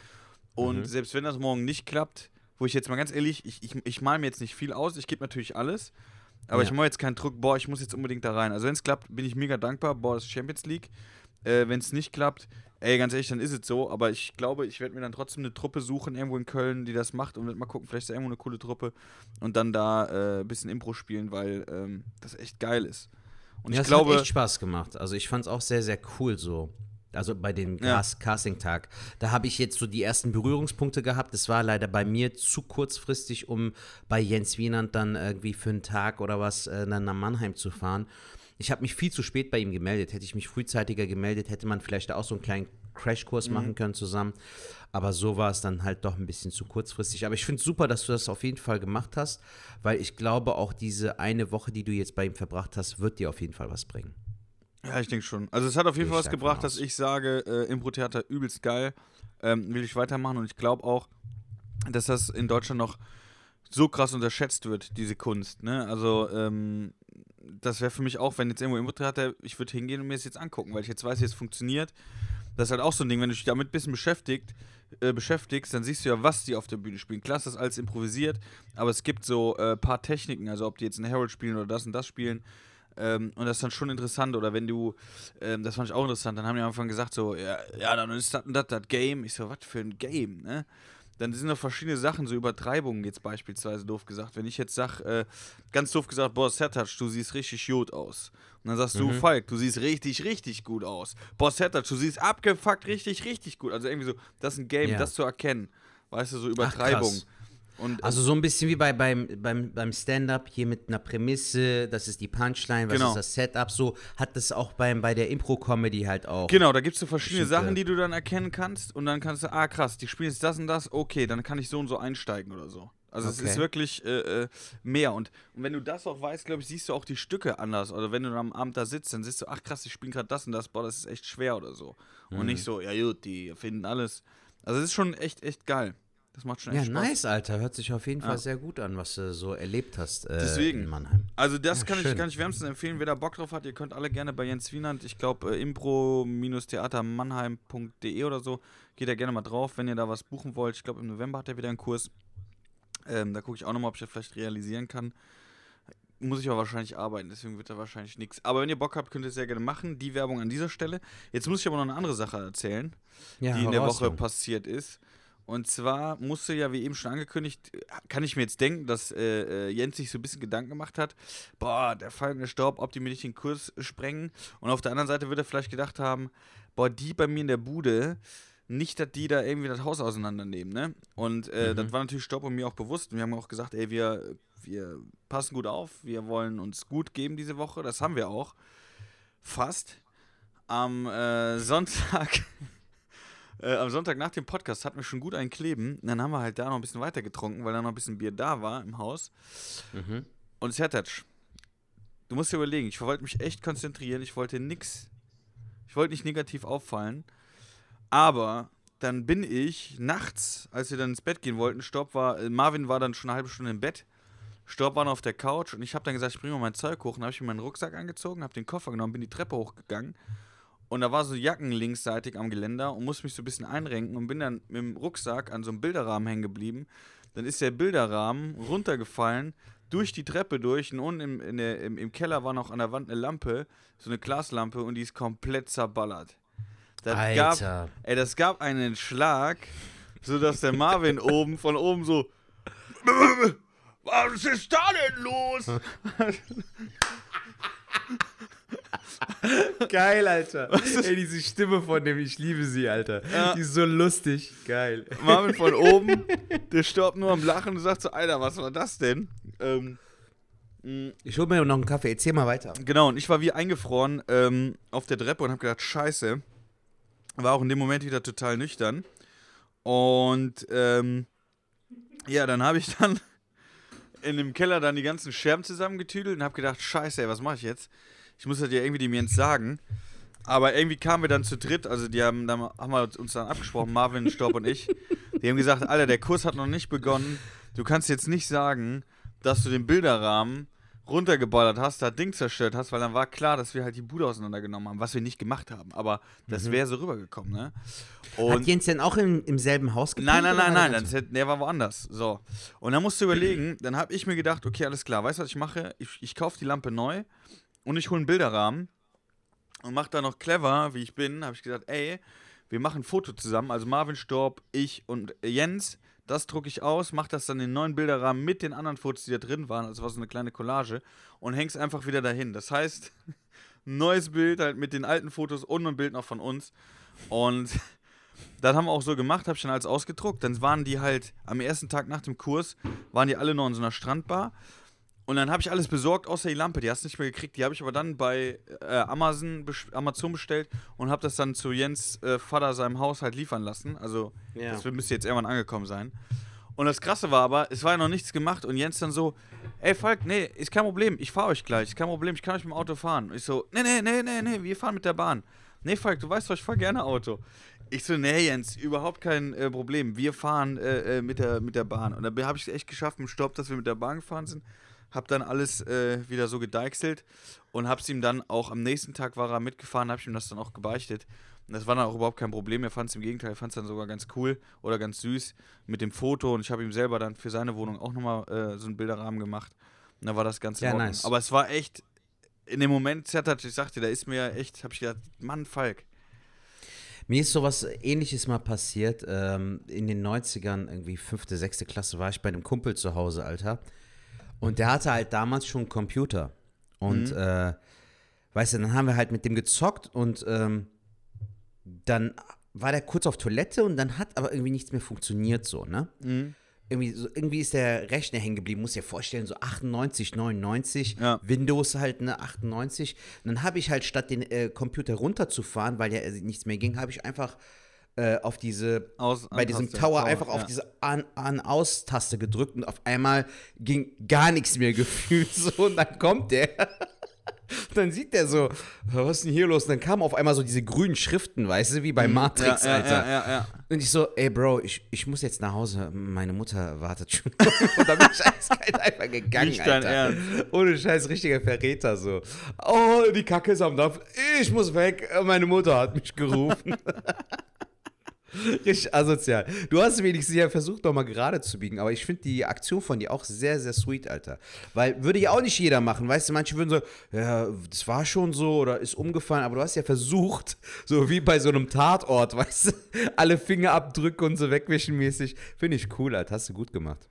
Und Mhm. selbst wenn das morgen nicht klappt, wo ich jetzt mal ganz ehrlich, ich, ich, ich male mir jetzt nicht viel aus, ich gebe natürlich alles. Aber Ja. ich mache jetzt keinen Druck, boah, ich muss jetzt unbedingt da rein. Also wenn es klappt, bin ich mega dankbar, boah, das ist Champions League. Äh, wenn es nicht klappt, ey, ganz ehrlich, dann ist es so. Aber ich glaube, ich werde mir dann trotzdem eine Truppe suchen, irgendwo in Köln, die das macht und werd mal gucken, vielleicht ist da irgendwo eine coole Truppe und dann da äh, ein bisschen Impro spielen, weil ähm, das echt geil ist. Und ja, ich es glaube, hat echt Spaß gemacht. Also ich fand es auch sehr, sehr cool so. Also bei dem Ja. Cast Casting-Tag. Da habe ich jetzt so die ersten Berührungspunkte gehabt. Das war leider bei mir zu kurzfristig, um bei Jens Wienand dann irgendwie für einen Tag oder was äh, dann nach Mannheim zu fahren. Ich habe mich viel zu spät bei ihm gemeldet. Hätte ich mich frühzeitiger gemeldet, hätte man vielleicht auch so einen kleinen Crashkurs Mhm. machen können zusammen. Aber so war es dann halt doch ein bisschen zu kurzfristig. Aber ich finde es super, dass du das auf jeden Fall gemacht hast, weil ich glaube, auch diese eine Woche, die du jetzt bei ihm verbracht hast, wird dir auf jeden Fall was bringen. Ja, ich denke schon. Also es hat auf jeden Fall was gebracht, dass ich sage, äh, Impro-Theater übelst geil, ähm, will ich weitermachen und ich glaube auch, dass das in Deutschland noch so krass unterschätzt wird, diese Kunst. Ne? Also ähm, das wäre für mich auch, wenn jetzt irgendwo Impro-Theater, ich würde hingehen und mir das jetzt angucken, weil ich jetzt weiß, wie es funktioniert. Das ist halt auch so ein Ding, wenn du dich damit ein bisschen beschäftigt, äh, beschäftigst, dann siehst du ja, was die auf der Bühne spielen. Klar ist das alles improvisiert, aber es gibt so ein äh, paar Techniken, also ob die jetzt einen Herald spielen oder das und das spielen, ähm, und das ist dann schon interessant. Oder wenn du, ähm, das fand ich auch interessant, dann haben die am Anfang gesagt, so, ja, ja dann ist das und das das Game. Ich so, was für ein Game, ne? Dann sind noch verschiedene Sachen, so Übertreibungen jetzt beispielsweise doof gesagt. Wenn ich jetzt sag, äh, ganz doof gesagt, boah, Sertac, du siehst richtig gut aus. Und dann sagst du, Falk, du siehst richtig, richtig gut aus. Boah, Sertac, du siehst abgefuckt richtig, richtig gut. Also irgendwie so, das ist ein Game, Ja. das zu erkennen. Weißt du, so Ach, Übertreibung. krass. Und, Also so ein bisschen wie bei, beim, beim, beim Stand-up hier mit einer Prämisse, das ist die Punchline, was Genau. ist das Setup, so hat das auch beim, bei der Impro-Comedy halt auch. Genau, da gibt es so verschiedene Bestimmte- Sachen, die du dann erkennen kannst und dann kannst du, ah krass, die spielen jetzt das und das, okay, dann kann ich so und so einsteigen oder so. Also es Okay. ist wirklich äh, äh, mehr und, und wenn du das auch weißt, glaube ich, siehst du auch die Stücke anders. Oder wenn du am Abend da sitzt, dann siehst du, ach krass, die spielen gerade das und das, boah, das ist echt schwer oder so. Und Mhm. nicht so, ja gut, die finden alles. Also es ist schon echt, echt geil. Das macht schon Ja, echt Spaß. nice, Alter. Hört sich auf jeden Ja. Fall sehr gut an, was du so erlebt hast äh, Deswegen. in Mannheim. Also das Ja, kann, ich, kann ich wärmstens empfehlen, wer da Bock drauf hat, ihr könnt alle gerne bei Jens Wienand, ich glaube äh, impro-theatermannheim.de oder so, geht da gerne mal drauf, wenn ihr da was buchen wollt. Ich glaube im November hat er wieder einen Kurs. Ähm, da gucke ich auch nochmal, ob ich das vielleicht realisieren kann. Muss ich aber wahrscheinlich arbeiten, deswegen wird da wahrscheinlich nichts. Aber wenn ihr Bock habt, könnt ihr es sehr gerne machen. Die Werbung an dieser Stelle. Jetzt muss ich aber noch eine andere Sache erzählen Ja, die in der Woche passiert ist. Und zwar musste ja, wie eben schon angekündigt, kann ich mir jetzt denken, dass äh, äh, Jens sich so ein bisschen Gedanken gemacht hat, boah, der fallende Staub, ob die mir nicht den Kurs sprengen. Und auf der anderen Seite wird er vielleicht gedacht haben, boah, die bei mir in der Bude, nicht, dass die da irgendwie das Haus auseinandernehmen, ne? Und äh, das war natürlich Stopp und mir auch bewusst. Und wir haben auch gesagt, ey, wir, wir passen gut auf, wir wollen uns gut geben diese Woche. Das haben wir auch. Fast. Am äh, Sonntag. Äh, am Sonntag nach dem Podcast hatten wir schon gut einen Kleben. Und dann haben wir halt da noch ein bisschen weiter getrunken, weil da noch ein bisschen Bier da war im Haus. Und Sertac, du musst dir überlegen, ich wollte mich echt konzentrieren. Ich wollte nix. Ich wollte nicht negativ auffallen. Aber dann bin ich nachts, als wir dann ins Bett gehen wollten, Stopp war, äh, Marvin war dann schon eine halbe Stunde im Bett. Stopp war noch auf der Couch und ich habe dann gesagt, ich bringe mal mein Zeug hoch. Dann habe ich mir meinen Rucksack angezogen, habe den Koffer genommen, bin die Treppe hochgegangen. Und da war so Jacken linksseitig am Geländer und musste mich so ein bisschen einrenken und bin dann mit dem Rucksack an so einem Bilderrahmen hängen geblieben. Dann ist der Bilderrahmen runtergefallen, durch die Treppe durch und unten im, in der, im, im Keller war noch an der Wand eine Lampe, so eine Glaslampe und die ist komplett zerballert. Das Alter. Gab, ey, das gab einen Schlag, sodass der Marvin oben von oben so. Was ist da denn los? Geil, Alter. Ey, diese Stimme von dem, ich liebe sie, Alter. Ja. Die ist so lustig. Geil. Marvin von oben, der stoppt nur am Lachen und sagt so: Alter, was war das denn? Ähm, Ich hol mir noch einen Kaffee. Erzähl mal weiter. Genau, und ich war wie eingefroren ähm, auf der Treppe und habe gedacht, scheiße. War auch in dem Moment wieder total nüchtern. Und ähm, ja, dann habe ich dann in dem Keller dann die ganzen Scherben zusammengetüdelt und habe gedacht, scheiße, ey, was mache ich jetzt? Ich muss das ja irgendwie dem Jens sagen. Aber irgendwie kamen wir dann zu dritt, also die haben, dann haben wir uns dann abgesprochen, Marvin, Staub und ich. Die haben gesagt, Alter, der Kurs hat noch nicht begonnen. Du kannst jetzt nicht sagen, dass du den Bilderrahmen runtergeballert hast, das Ding zerstört hast, weil dann war klar, dass wir halt die Bude auseinandergenommen haben, was wir nicht gemacht haben. Aber das wäre so rübergekommen, ne? Hat Und Jens denn auch im, im selben Haus gepennt? Nein, nein, nein, nein, der das hätte, der war woanders. So. Und dann musst du überlegen, dann habe ich mir gedacht, okay, alles klar, weißt du, was ich mache? Ich, ich kaufe die Lampe neu und ich hole einen Bilderrahmen und mache da noch clever, wie ich bin, habe ich gesagt, ey, wir machen ein Foto zusammen, also Marvin Storb, ich und Jens, das drucke ich aus, mache das dann in den neuen Bilderrahmen mit den anderen Fotos, die da drin waren, also war so eine kleine Collage und häng's einfach wieder dahin. Das heißt, neues Bild halt mit den alten Fotos und ein Bild noch von uns und das haben wir auch so gemacht, habe ich dann alles ausgedruckt. Dann waren die halt am ersten Tag nach dem Kurs, waren die alle noch in so einer Strandbar. Und dann habe ich alles besorgt, außer die Lampe. Die hast du nicht mehr gekriegt. Die habe ich aber dann bei äh, Amazon, Amazon bestellt und habe das dann zu Jens äh, Vater seinem Haus halt liefern lassen. Also, Ja. das müsste jetzt irgendwann angekommen sein. Und das Krasse war aber, es war ja noch nichts gemacht und Jens dann so, ey Falk, nee, ist kein Problem, ich fahre euch gleich, ist kein Problem, ich kann euch mit dem Auto fahren. Und ich so, nee, nee, nee, nee, nee, wir fahren mit der Bahn. Nee, Falk, du weißt doch, ich fahre gerne Auto. Ich so, nee, Jens, überhaupt kein äh, Problem, wir fahren äh, äh, mit, der, mit der Bahn. Und da habe ich es echt geschafft im Stopp, dass wir mit der Bahn gefahren sind. Hab dann alles äh, wieder so gedeichselt und hab's ihm dann auch am nächsten Tag war er mitgefahren, hab ich ihm das dann auch gebeichtet. Und das war dann auch überhaupt kein Problem. Er fand es im Gegenteil, er fand es dann sogar ganz cool oder ganz süß mit dem Foto. Und ich habe ihm selber dann für seine Wohnung auch nochmal äh, so einen Bilderrahmen gemacht. Und da war das Ganze Ja, nice. Aber es war echt, in dem Moment, Zertat, ich sagte, da ist mir echt, habe ich gedacht, Mann, Falk. Mir ist sowas ähnliches mal passiert. Ähm, in den 90ern, irgendwie fünfte, sechste Klasse, war ich bei einem Kumpel zu Hause, Alter. Und der hatte halt damals schon einen Computer. Und, äh, weißt du, dann haben wir halt mit dem gezockt und ähm, dann war der kurz auf Toilette und dann hat aber irgendwie nichts mehr funktioniert, so, ne? Irgendwie, so, irgendwie ist der Rechner hängen geblieben, muss dir vorstellen, so 98, 99, Ja. Windows halt, ne, 98. Und dann habe ich halt statt den äh, Computer runterzufahren, weil ja äh, nichts mehr ging, habe ich einfach äh, auf diese, Aus- bei diesem Tower Tower, einfach auf ja. diese An-Aus-Taste gedrückt und auf einmal ging gar nichts mehr gefühlt so und dann kommt der. Dann sieht der so, was ist denn hier los? Und dann kamen auf einmal so diese grünen Schriften, weißt du, wie bei Matrix, Mhm. ja, ja, Alter. Ja. Und ich so, ey Bro, ich, ich muss jetzt nach Hause, meine Mutter wartet schon. und dann bin ich eiskalt einfach gegangen, Nicht Alter. Ernst. Ohne Scheiß, richtiger Verräter so. Oh, die Kacke ist am Dampf. Ich muss weg, meine Mutter hat mich gerufen. Richtig asozial. Du hast wenigstens ja versucht, doch mal gerade zu biegen, aber ich finde die Aktion von dir auch sehr, sehr sweet, Alter. Weil würde ja auch nicht jeder machen, weißt du, manche würden so, ja, das war schon so oder ist umgefallen, aber du hast ja versucht, so wie bei so einem Tatort, weißt du, alle Fingerabdrücke und so wegwischen mäßig. Finde ich cool, Alter, hast du gut gemacht.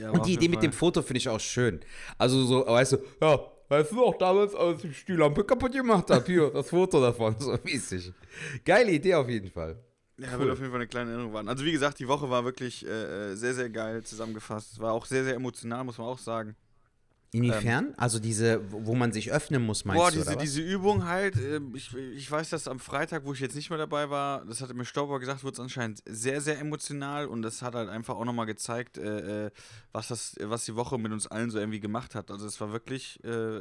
Ja, Und die Idee mit dem Foto finde ich auch schön. Also so, weißt du, ja, weißt du noch damals, als ich die Lampe kaputt gemacht habe, hier, das Foto davon, so mäßig. Geile Idee auf jeden Fall. Ja, cool. wird auf jeden Fall eine kleine Erinnerung waren. Also wie gesagt, die Woche war wirklich äh, äh, sehr, sehr geil zusammengefasst. War auch sehr, sehr emotional, muss man auch sagen. Inwiefern? Ähm, also diese, wo man sich öffnen muss, meinst boah, du, diese, diese Übung halt, äh, ich, ich weiß, dass am Freitag, wo ich jetzt nicht mehr dabei war, das hatte mir Stauber gesagt, wurde es anscheinend sehr, sehr emotional und das hat halt einfach auch nochmal gezeigt, äh, äh, was, das, was die Woche mit uns allen so irgendwie gemacht hat. Also es war wirklich, äh,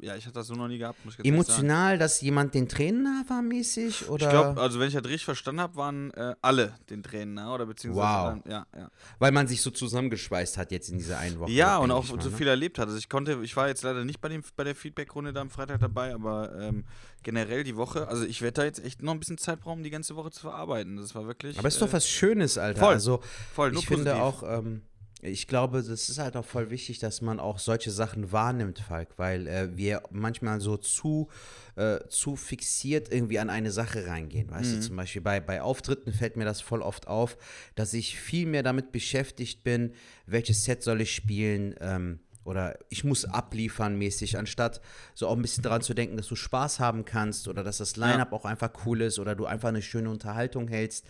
ja, ich hatte das so noch nie gehabt, muss ich Emotional, sagen. dass jemand den Tränen nah war mäßig? Oder? Ich glaube, also wenn ich das richtig verstanden habe, waren äh, alle den Tränen nah oder beziehungsweise wow. dann, ja, ja. Weil man sich so zusammengeschweißt hat jetzt in dieser einen Woche. Ja, und auch so ne? viel erlebt hat. Also ich konnte, ich war jetzt leider nicht bei, dem, bei der Feedback-Runde da am Freitag dabei, aber ähm, generell die Woche, also ich werde da jetzt echt noch ein bisschen Zeit brauchen, die ganze Woche zu verarbeiten. Das war wirklich. Aber es ist doch äh, was Schönes, Alter. Voll, also, voll, ich positiv. finde auch, ähm, ich glaube, das ist halt auch voll wichtig, dass man auch solche Sachen wahrnimmt, Falk, weil äh, wir manchmal so zu, äh, zu fixiert irgendwie an eine Sache reingehen. Weißt mhm. du, zum Beispiel bei, bei Auftritten fällt mir das voll oft auf, dass ich viel mehr damit beschäftigt bin, welches Set soll ich spielen, ähm, oder ich muss abliefern mäßig, anstatt so auch ein bisschen daran zu denken, dass du Spaß haben kannst oder dass das Line-Up ja. auch einfach cool ist oder du einfach eine schöne Unterhaltung hältst.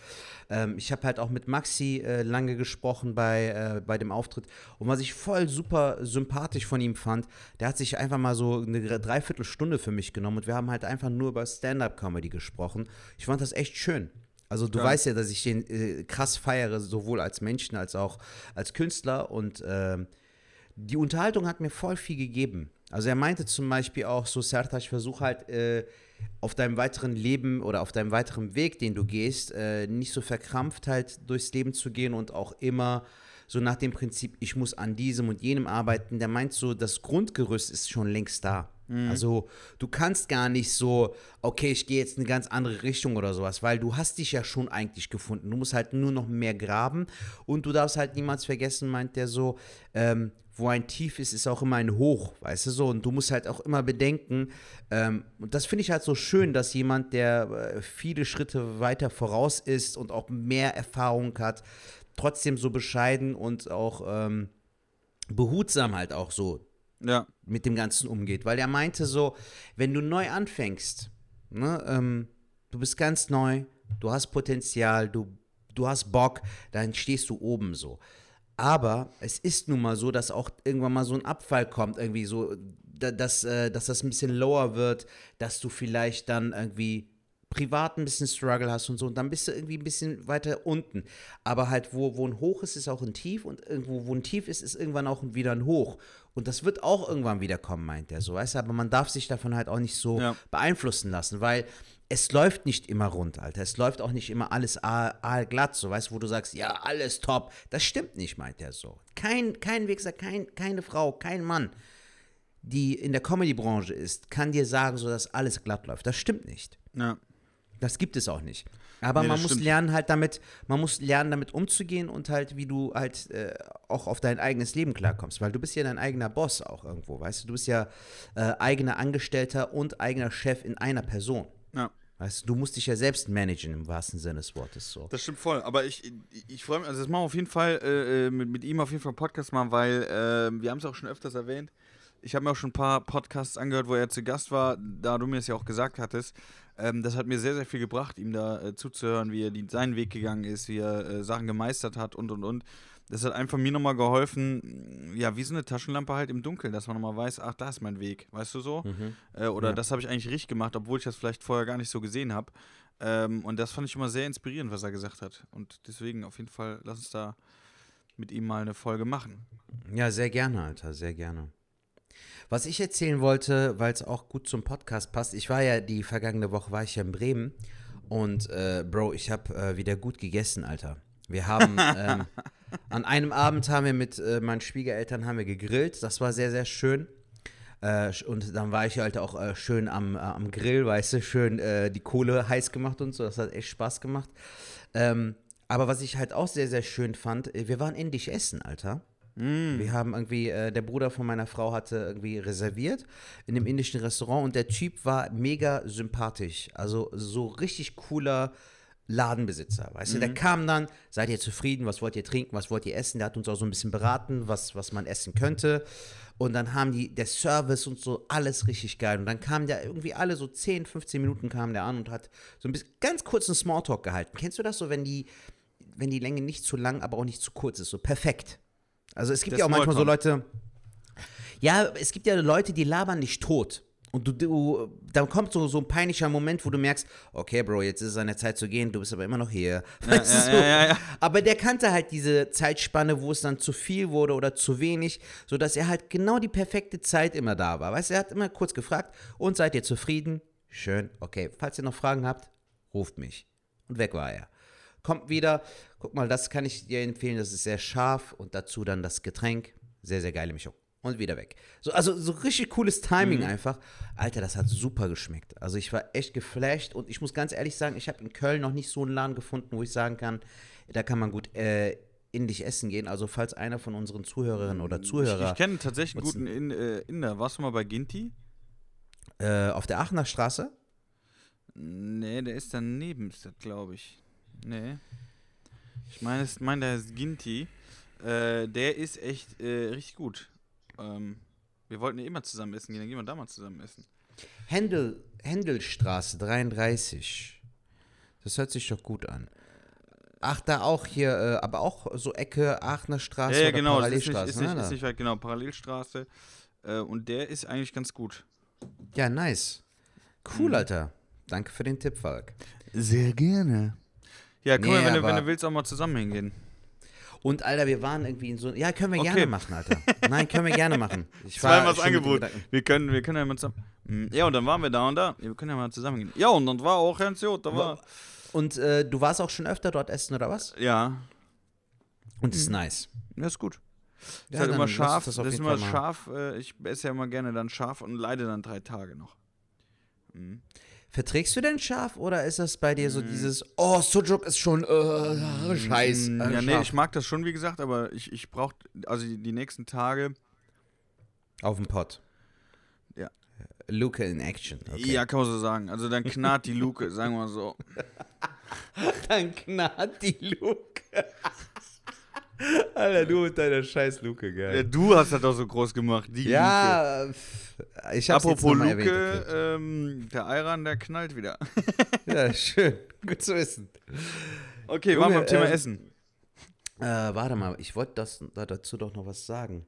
Ähm, ich habe halt auch mit Maxi äh, lange gesprochen bei, äh, bei dem Auftritt und was ich voll super sympathisch von ihm fand, der hat sich einfach mal so eine Dreiviertelstunde für mich genommen und wir haben halt einfach nur über Stand-Up-Comedy gesprochen. Ich fand das echt schön. Also du ja. weißt ja, dass ich den äh, krass feiere, sowohl als Menschen als auch als Künstler und ähm, die Unterhaltung hat mir voll viel gegeben. Also er meinte zum Beispiel auch so, Sertac, versuch halt äh, auf deinem weiteren Leben oder auf deinem weiteren Weg, den du gehst, äh, nicht so verkrampft halt durchs Leben zu gehen und auch immer so nach dem Prinzip, ich muss an diesem und jenem arbeiten. Der meint so, das Grundgerüst ist schon längst da. Mhm. Also du kannst gar nicht so, okay, ich gehe jetzt in eine ganz andere Richtung oder sowas, weil du hast dich ja schon eigentlich gefunden. Du musst halt nur noch mehr graben und du darfst halt niemals vergessen, meint der so, ähm, wo ein Tief ist, ist auch immer ein Hoch, weißt du so. Und du musst halt auch immer bedenken, ähm, und das finde ich halt so schön, dass jemand, der äh, viele Schritte weiter voraus ist und auch mehr Erfahrung hat, trotzdem so bescheiden und auch ähm, behutsam halt auch so ja. mit dem Ganzen umgeht. Weil er meinte so, wenn du neu anfängst, ne, ähm, du bist ganz neu, du hast Potenzial, du, du hast Bock, dann stehst du oben so. Aber es ist nun mal so, dass auch irgendwann mal so ein Abfall kommt, irgendwie so, dass, äh, dass das ein bisschen lower wird, dass du vielleicht dann irgendwie privat ein bisschen Struggle hast und so, und dann bist du irgendwie ein bisschen weiter unten. Aber halt, wo, wo ein Hoch ist, ist auch ein Tief und irgendwo, wo ein Tief ist, ist irgendwann auch wieder ein Hoch. Und das wird auch irgendwann wieder kommen, meint er so, weißt du, aber man darf sich davon halt auch nicht so ja. beeinflussen lassen, weil es läuft nicht immer rund, Alter. Es läuft auch nicht immer alles aalglatt, so, weißt du, wo du sagst, ja, alles top. Das stimmt nicht, meint er so. Kein, kein Wichser, kein, keine Frau, kein Mann, die in der Comedy-Branche ist, kann dir sagen, so, dass alles glatt läuft. Das stimmt nicht. Ja. Das gibt es auch nicht. Aber nee, man muss stimmt. lernen halt damit, man muss lernen damit umzugehen und halt, wie du halt äh, auch auf dein eigenes Leben klarkommst, weil du bist ja dein eigener Boss auch irgendwo, weißt du, du bist ja äh, eigener Angestellter und eigener Chef in einer Person. Ja. Weißt du, du musst dich ja selbst managen im wahrsten Sinne des Wortes so. Das stimmt voll. Aber ich, ich, ich freue mich, also das machen wir auf jeden Fall äh, äh, mit, mit ihm auf jeden Fall einen Podcast machen, weil äh, wir haben es auch schon öfters erwähnt. Ich habe mir auch schon ein paar Podcasts angehört, wo er zu Gast war, da du mir es ja auch gesagt hattest. Ähm, das hat mir sehr, sehr viel gebracht, ihm da äh, zuzuhören, wie er die, seinen Weg gegangen ist, wie er äh, Sachen gemeistert hat und und und das hat einfach mir nochmal geholfen, ja, wie so eine Taschenlampe halt im Dunkeln, dass man nochmal weiß, ach, da ist mein Weg, weißt du so? Mhm. Äh, oder ja. das habe ich eigentlich richtig gemacht, obwohl ich das vielleicht vorher gar nicht so gesehen habe. Ähm, und das fand ich immer sehr inspirierend, was er gesagt hat. Und deswegen auf jeden Fall, lass uns da mit ihm mal eine Folge machen. Ja, sehr gerne, Alter, sehr gerne. Was ich erzählen wollte, weil es auch gut zum Podcast passt, ich war ja die vergangene Woche, war ich ja in Bremen und äh, Bro, ich habe äh, wieder gut gegessen, Alter. Wir haben ähm, an einem Abend haben wir mit äh, meinen Schwiegereltern haben wir gegrillt. Das war sehr, sehr schön. Äh, und dann war ich halt auch äh, schön am, äh, am Grill, weißt du, schön die Kohle heiß gemacht und so. Das hat echt Spaß gemacht. Ähm, aber was ich halt auch sehr, sehr schön fand, wir waren indisch essen, Alter. Mm. Wir haben irgendwie, der Bruder von meiner Frau hatte irgendwie reserviert in dem indischen Restaurant und der Typ war mega sympathisch. Also so richtig cooler Ladenbesitzer, weißt du, der kam dann, seid ihr zufrieden, was wollt ihr trinken, was wollt ihr essen, der hat uns auch so ein bisschen beraten, was, was man essen könnte und dann haben die, der Service und so, alles richtig geil und dann kam der irgendwie alle so 10, 15 Minuten kam der an und hat so ein bisschen, ganz kurzen Smalltalk gehalten. Kennst du das so, wenn die, wenn die Länge nicht zu lang, aber auch nicht zu kurz ist, so perfekt. Also es gibt Der ja auch manchmal so Smalltalk. Leute, ja, es gibt ja Leute, die labern nicht tot. Und du, du, da kommt so, so ein peinlicher Moment, wo du merkst, okay, Bro, jetzt ist es an der Zeit zu gehen, du bist aber immer noch hier. Weißt ja, du, so. ja, ja. Aber der kannte halt diese Zeitspanne, wo es dann zu viel wurde oder zu wenig, sodass er halt genau die perfekte Zeit immer da war. Weißt du, er hat immer kurz gefragt, und seid ihr zufrieden? Schön, okay. Falls ihr noch Fragen habt, ruft mich. Und weg war er. Kommt wieder, guck mal, das kann ich dir empfehlen, das ist sehr scharf und dazu dann das Getränk. Sehr, sehr geile Mischung. Und wieder weg. So, also so richtig cooles Timing einfach. Alter, das hat super geschmeckt. Also ich war echt geflasht und ich muss ganz ehrlich sagen, ich habe in Köln noch nicht so einen Laden gefunden, wo ich sagen kann, da kann man gut äh, indisch essen gehen. Also falls einer von unseren Zuhörerinnen oder Ich, Zuhörer ich kenne tatsächlich einen guten in, äh, Inder. Warst du mal bei Ginti? äh, auf der Aachener Straße, Nee, der ist daneben, ist das, glaube ich. Nee. Ich meine, ich mein, der ist Ginti. Äh, der ist echt äh, richtig gut. Ähm, wir wollten ja immer zusammen essen gehen, dann gehen wir da mal zusammen essen. Händel, Händelstraße 33. Das hört sich doch gut an. Ach, da auch hier, äh, aber auch so Ecke Aachener Straße ja, ja, oder genau. Das ist nicht, Parallelstraße. ist, nicht, ne, ist da? nicht weit, genau. Parallelstraße. Äh, und der ist eigentlich ganz gut. Ja, nice. Mhm. Cool, Alter. Danke für den Tipp, Falk. Sehr gerne. Ja, komm Nee, mal, wenn, du, wenn du willst, auch mal zusammen hingehen. Und Alter, wir waren irgendwie in so. Ja, können wir Okay. gerne machen, Alter. Nein, können wir gerne machen. Ich Zweimal das Angebot. Wir können, wir können ja mal zusammen. Hm, Ja, und dann waren wir da und da. Wir können ja mal zusammen gehen. Ja, und dann war auch Hans Jod, da war. Und äh, du warst auch schon öfter dort essen, oder was? Ja, Und ist nice. ja, ist gut. Ist Ja, halt dann immer scharf. das Das, ist immer scharf. Äh, ich esse ja immer gerne dann scharf und leide dann drei Tage noch. Mhm. Verträgst du denn scharf oder ist das bei dir so dieses, oh, Sujuk ist schon, äh, scheiß. Äh, Ja, nee, scharf. ich mag das schon, wie gesagt, aber ich, ich brauche, also die, die nächsten Tage. Auf dem Pott. Ja. Luke in Action. Okay. Ja, kann man so sagen. Also dann knarrt die Luke, sagen wir mal so. Dann knarrt die Luke. Alter, du mit deiner scheiß Luke, Ja, geil. du hast das doch so groß gemacht, die Luke. Ja, pff, ich hab's Apropos Luke, erwähnt, okay. ähm, der Ayran, der knallt wieder. Ja, schön. Gut zu wissen. Okay, Junge, waren wir beim Thema ähm, Essen. Äh, warte mal, ich wollte das da dazu doch noch was sagen.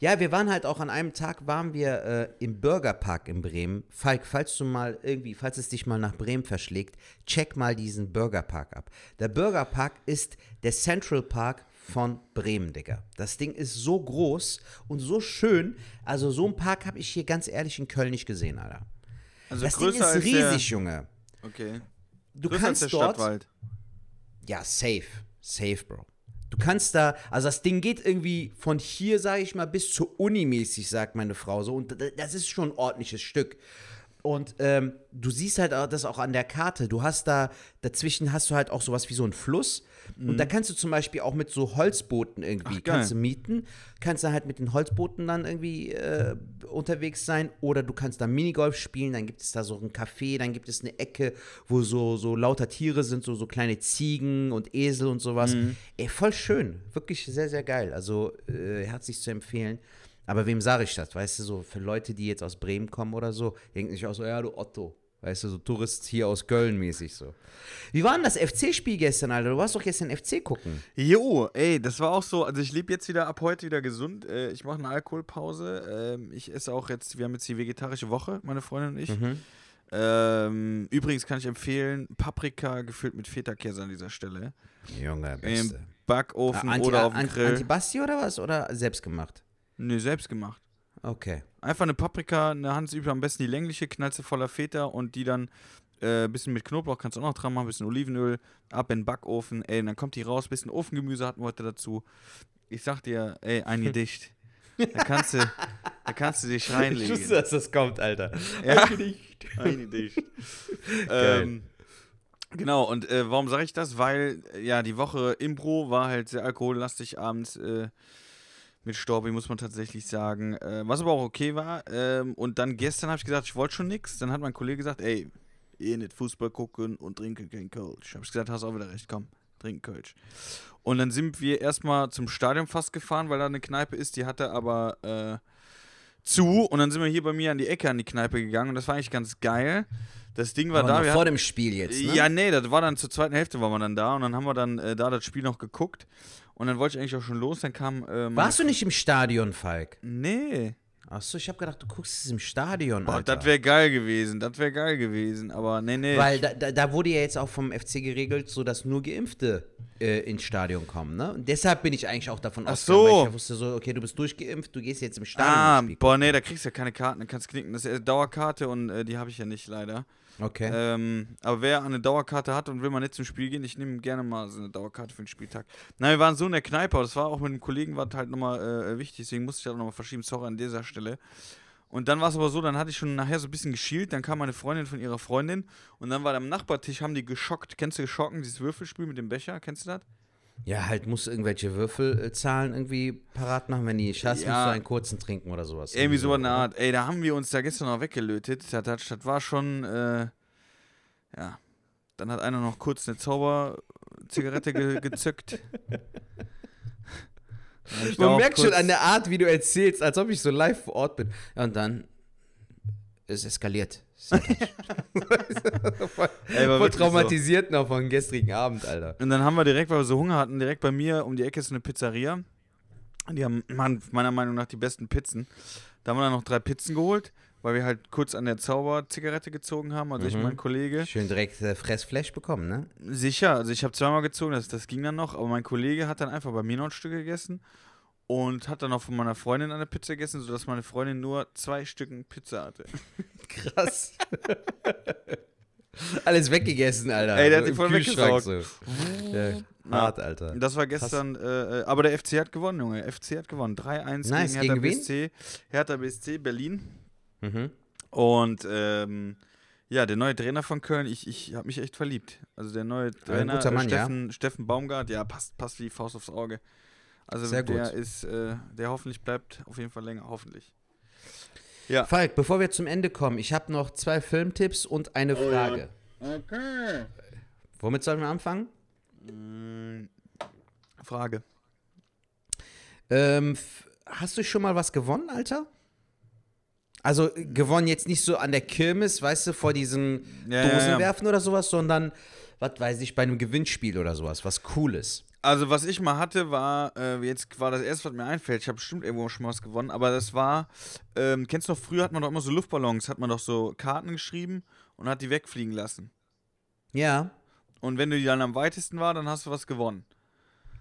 Ja, wir waren halt auch an einem Tag, waren wir äh, im Burgerpark in Bremen. Falk, falls du mal irgendwie, falls es dich mal nach Bremen verschlägt, check mal diesen Burgerpark ab. Der Burgerpark ist der Central Park von Bremen, Digga. Das Ding ist so groß und so schön. Also so einen Park habe ich hier ganz ehrlich in Köln nicht gesehen, Alter. Also Das Ding ist als riesig, Junge. Der, okay. Du größer als kannst der dort Stadtwald. ja, safe. Safe, Bro. Du kannst da, also das Ding geht irgendwie von hier, sage ich mal, bis zur Uni mäßig, sagt meine Frau so. Und das ist schon ein ordentliches Stück. Und ähm, du siehst halt auch das auch an der Karte. Du hast da, dazwischen hast du halt auch sowas wie so einen Fluss. Und da kannst du zum Beispiel auch mit so Holzbooten irgendwie, Mhm. Ach, kannst du mieten. Kannst du halt mit den Holzbooten dann irgendwie äh, unterwegs sein. Oder du kannst da Minigolf spielen. Dann gibt es da so ein Café, dann gibt es eine Ecke, wo so, so lauter Tiere sind, so, so kleine Ziegen und Esel und sowas. Mhm. Ey, voll schön. Wirklich sehr, sehr geil. Also äh, herzlich zu empfehlen. Aber wem sage ich das? Weißt du, so für Leute, die jetzt aus Bremen kommen oder so, denken sich auch so, ja, du Otto. Weißt du, so Tourist hier aus Köln mäßig so. Wie war denn das FC-Spiel gestern, Alter? Du warst doch gestern FC gucken. Jo, ey, das war auch so. Also ich lebe jetzt wieder ab heute wieder gesund. Äh, ich mache eine Alkoholpause. Ähm, ich esse auch jetzt, wir haben jetzt die vegetarische Woche, meine Freundin und ich. Mhm. Ähm, übrigens kann ich empfehlen, Paprika gefüllt mit Feta-Käse an dieser Stelle. Junge, Im beste. Backofen Anti, oder auf dem Anti, Grill. Antibasti oder was? Oder selbst gemacht? nee, selbst gemacht. Okay. Einfach eine Paprika, eine Handüber, am besten die längliche, knallst voller Feta und die dann ein äh, bisschen mit Knoblauch kannst du auch noch dran machen, bisschen Olivenöl, ab in den Backofen, ey, dann kommt die raus, bisschen Ofengemüse hatten wir heute dazu. Ich sag dir, ey, ein Gedicht. Da kannst du, da kannst du dich reinlegen. dass das kommt, Alter. Ja. Gedicht. Ein Gedicht. Ähm, genau, und äh, warum sage ich das? Weil, ja, die Woche Impro war halt sehr alkohollastig abends äh, mit Storbi, muss man tatsächlich sagen. Äh, was aber auch okay war. Ähm, und dann gestern habe ich gesagt, ich wollte schon nix. Dann hat mein Kollege gesagt, ey, eh nicht Fußball gucken und trinken kein Kölsch. Hab ich gesagt, hast auch wieder recht, komm, trink Kölsch. Und dann sind wir erstmal zum Stadion fast gefahren, weil da eine Kneipe ist, die hatte aber äh, zu. Und dann sind wir hier bei mir an die Ecke an die Kneipe gegangen und das war eigentlich ganz geil. Das Ding war Aber da. wir vor hatten- dem Spiel jetzt, ne? ja, nee, das war dann zur zweiten Hälfte waren wir dann da und dann haben wir dann äh, da das Spiel noch geguckt und dann wollte ich eigentlich auch schon los, dann kam äh, Warst du nicht im Stadion, Falk? Nee. Achso, ich habe gedacht, du guckst es im Stadion, Boah, das wäre geil gewesen, das wäre geil gewesen, aber nee, nee. Weil da, da, da wurde ja jetzt auch vom FC geregelt, so dass nur Geimpfte äh, ins Stadion kommen, ne? Und deshalb bin ich eigentlich auch davon ausgegangen, weil so. ich ja wusste so, okay, du bist durchgeimpft, du gehst jetzt im Stadion ah, boah, nee, da kriegst du ja keine Karten, da kannst knicken. Das ist Dauerkarte und äh, die habe ich ja nicht leider. Okay. Ähm, aber wer eine Dauerkarte hat und will mal nicht zum Spiel gehen, ich nehme gerne mal so eine Dauerkarte für den Spieltag. Nein, wir waren so in der Kneipe, das war auch mit einem Kollegen, war halt nochmal äh, wichtig, deswegen musste ich halt nochmal verschieben, sorry an dieser Stelle. Und dann war es aber so, dann hatte ich schon nachher so ein bisschen geschielt, dann kam meine Freundin von ihrer Freundin und dann war am Nachbartisch, haben die geschockt. Kennst du Schocken, dieses Würfelspiel mit dem Becher? Kennst du das? Ja, halt muss irgendwelche Würfelzahlen irgendwie parat machen, wenn die nicht hast, Ja. musst du einen kurzen trinken oder sowas. Irgendwie so eine oder? Art. Ey, da haben wir uns da gestern noch weggelötet. Das, das, das war schon, äh, ja. Dann hat einer noch kurz eine Zauberzigarette ge gezückt. Man merkt schon an der Art, wie du erzählst, als ob ich so live vor Ort bin. Ja, und dann es eskaliert. Voll voll Ey, war wirklich traumatisiert noch von gestrigen Abend, Alter. Und dann haben wir direkt, weil wir so Hunger hatten, direkt bei mir um die Ecke ist eine Pizzeria. Die haben man- meiner Meinung nach die besten Pizzen. Da haben wir dann noch drei Pizzen geholt, weil wir halt kurz an der Zauberzigarette gezogen haben. Also ich Mhm. und mein Kollege. Schön direkt äh, Fressflash bekommen, ne? Sicher, also ich habe zweimal gezogen, das, das ging dann noch, aber mein Kollege hat dann einfach bei mir noch ein Stück gegessen und hat dann auch von meiner Freundin eine Pizza gegessen, sodass meine Freundin nur zwei Stücken Pizza hatte. Krass. Alles weggegessen, Alter. Ey, der hat im voll weggesaugt. So. Ja, hart, Alter. Das war gestern, äh, äh, aber der FC hat gewonnen, Junge. FC hat gewonnen. 3-1 Nice, gegen Hertha gegen? BSC. Hertha BSC Berlin. Mhm. Und ähm, ja, der neue Trainer von Köln, ich, ich habe mich echt verliebt. Also der neue Trainer, guter Mann, äh, ja. Steffen, Steffen Baumgart, ja, passt, passt wie Faust aufs Auge. Also Sehr der gut. ist, äh, der hoffentlich bleibt auf jeden Fall länger, hoffentlich. Ja. Falk, bevor wir zum Ende kommen, ich habe noch zwei Filmtipps und eine Frage. Okay. Womit sollen wir anfangen? Mm, Frage. Ähm, hast du schon mal was gewonnen, Alter? Also äh, gewonnen jetzt nicht so an der Kirmes, weißt du, vor diesem Ja, ja, ja. Dosenwerfen oder sowas, sondern, was weiß ich, bei einem Gewinnspiel oder sowas, was Cooles. Also, was ich mal hatte, war, äh, jetzt war das erste, was mir einfällt. Ich habe bestimmt irgendwo schon mal was gewonnen, aber das war, ähm, kennst du noch, früher hat man doch immer so Luftballons, hat man doch so Karten geschrieben und hat die wegfliegen lassen. Ja, Und wenn du die dann am weitesten war, dann hast du was gewonnen.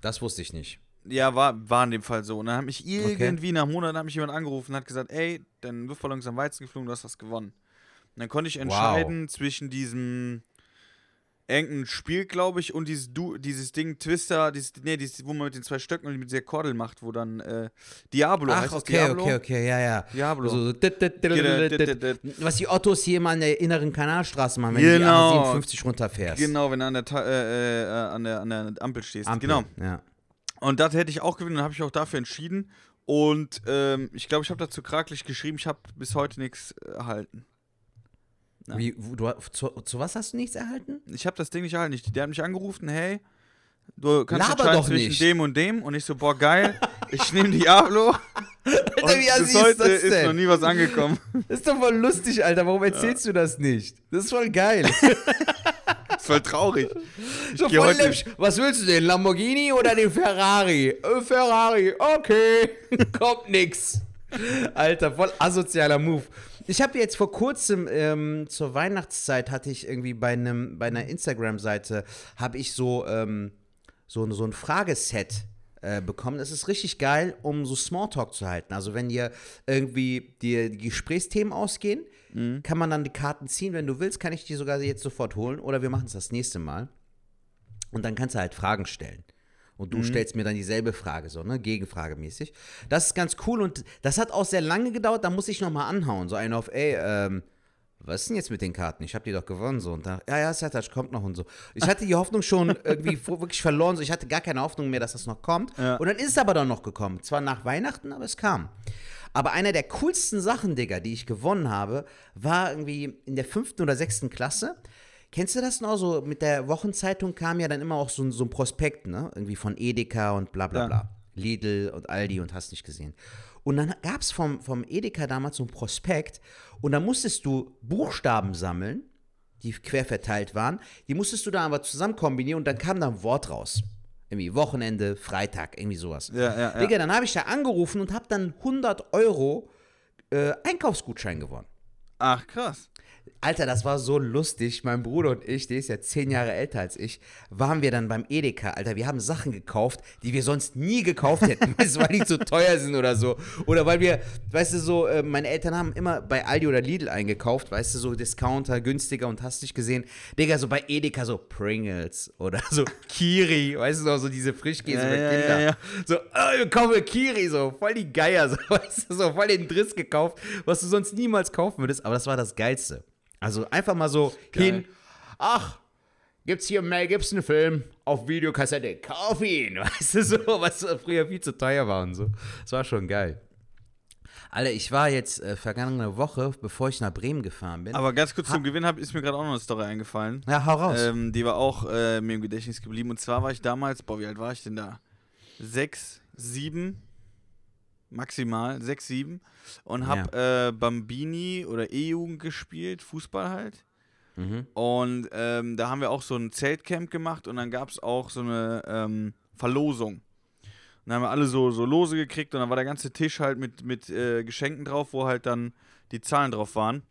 das wusste ich nicht. Ja, war, war in dem Fall so. Und dann hat mich irgendwie nach Monaten hat mich jemand angerufen und hat gesagt, ey, dein Luftballon ist am weitesten geflogen, du hast was gewonnen. Und dann konnte ich entscheiden zwischen diesem irgendein Spiel, glaube ich, und dieses, du dieses Ding Twister, dieses, nee, dieses, wo man mit den zwei Stöcken und mit der Kordel macht, wo dann äh, Diablo Ach, heißt okay, Diablo? okay, okay, ja, ja. Diablo. So, dit, dit, dit. Was die Ottos hier mal an der inneren Kanalstraße machen, wenn du die Genau. A57 runterfährst. Genau, wenn du an der, äh, äh, an der, an der Ampel stehst. Ampel, Genau. Ja. Und das hätte ich auch gewinnen und habe ich auch dafür entschieden. Und ähm, ich glaube, ich habe dazu kraklich geschrieben, ich habe bis heute nichts erhalten. Ja. Wie, wo, du, zu, zu was hast du nichts erhalten? Ich habe das Ding nicht erhalten. Ich- Der hat mich angerufen, hey, du kannst Laber entscheiden doch zwischen nicht. dem und dem. Und ich so, boah, geil, ich nehme Diablo. Alter, wie assi bis ist heute das ist, denn? noch nie was angekommen. Das ist doch voll lustig, Alter. Warum erzählst du das nicht? Das ist voll geil. ist voll traurig. Ich so voll läppisch. Was willst du denn? Lamborghini oder den Ferrari? Äh, Ferrari, okay. Kommt nix. Alter, voll asozialer Move. Ich habe jetzt vor kurzem ähm, zur Weihnachtszeit hatte ich irgendwie bei einem bei einer Instagram-Seite habe ich so ähm, so, so ein Frageset äh, bekommen. Das ist richtig geil, um so Smalltalk zu halten. Also wenn dir irgendwie die, die Gesprächsthemen ausgehen, kann man dann die Karten ziehen. Wenn du willst, kann ich die sogar jetzt sofort holen oder wir machen es das nächste Mal. Und dann kannst du halt Fragen stellen. Und du stellst mir dann dieselbe Frage, so, ne, Gegenfragemäßig. Das ist ganz cool und das hat auch sehr lange gedauert, da muss ich nochmal anhauen. So einen auf, ey, ähm, was ist denn jetzt mit den Karten? Ich habe die doch gewonnen, so. Und da, ja, ja, Sertac kommt noch und so. Ich hatte die Hoffnung schon irgendwie wirklich verloren, so. Ich hatte gar keine Hoffnung mehr, dass das noch kommt. Ja. Und dann ist es aber dann noch gekommen. Zwar nach Weihnachten, aber es kam. Aber einer der coolsten Sachen, Digga, die ich gewonnen habe, war irgendwie in der fünften oder sechsten Klasse. Kennst du das noch? So mit der Wochenzeitung kam ja dann immer auch so, ein- so ein Prospekt, ne? Irgendwie von Edeka und bla bla Ja. bla. Lidl und Aldi und hast nicht gesehen. Und dann gab es vom, vom Edeka damals so ein Prospekt und da musstest du Buchstaben sammeln, die quer verteilt waren. Die musstest du da aber zusammen kombinieren und dann kam da ein Wort raus. Irgendwie Wochenende, Freitag, irgendwie sowas. Ja, ja, ja. Digga, dann habe ich da angerufen und habe dann 100 Euro äh, Einkaufsgutschein gewonnen. Ach, krass. Alter, das war so lustig. Mein Bruder und ich, der ist ja zehn Jahre älter als ich, waren wir dann beim Edeka, Alter. Wir haben Sachen gekauft, die wir sonst nie gekauft hätten, weißt weil die zu teuer sind oder so. Oder weil wir, weißt du, so, äh, meine Eltern haben immer bei Aldi oder Lidl eingekauft, weißt du, so Discounter, günstiger und hast dich gesehen. Digga, so bei Edeka so Pringles oder so Kiri, weißt du noch, so diese Frischkäse Ja, für ja, Kinder. ja. So, oh, wir kaufen Kiri, so, voll die Geier, so, weißt du, so voll den Driss gekauft, was du sonst niemals kaufen würdest, aber das war das Geilste. Also einfach mal so Geil. hin, ach, gibt's hier einen Mel Gibson Film auf Videokassette, kauf ihn, weißt du, so, was früher viel zu teuer war und so. Das war schon geil. Alter, ich war jetzt äh, vergangene Woche, bevor ich nach Bremen gefahren bin. Aber ganz kurz zum Gewinn hab, ist mir gerade auch noch eine Story eingefallen. ja, hau raus. Ähm, die war auch äh, mir im Gedächtnis geblieben. Und zwar war ich damals, boah, wie alt war ich denn da? Sechs, sieben, maximal, sechs, sieben. Und hab äh, Bambini oder E-Jugend gespielt, Fußball halt. Mhm. Und ähm, da haben wir auch so ein Zeltcamp gemacht und dann gab es auch so eine ähm, Verlosung. Und dann haben wir alle so, so Lose gekriegt und dann war der ganze Tisch halt mit, mit äh, Geschenken drauf, wo halt dann die Zahlen drauf waren.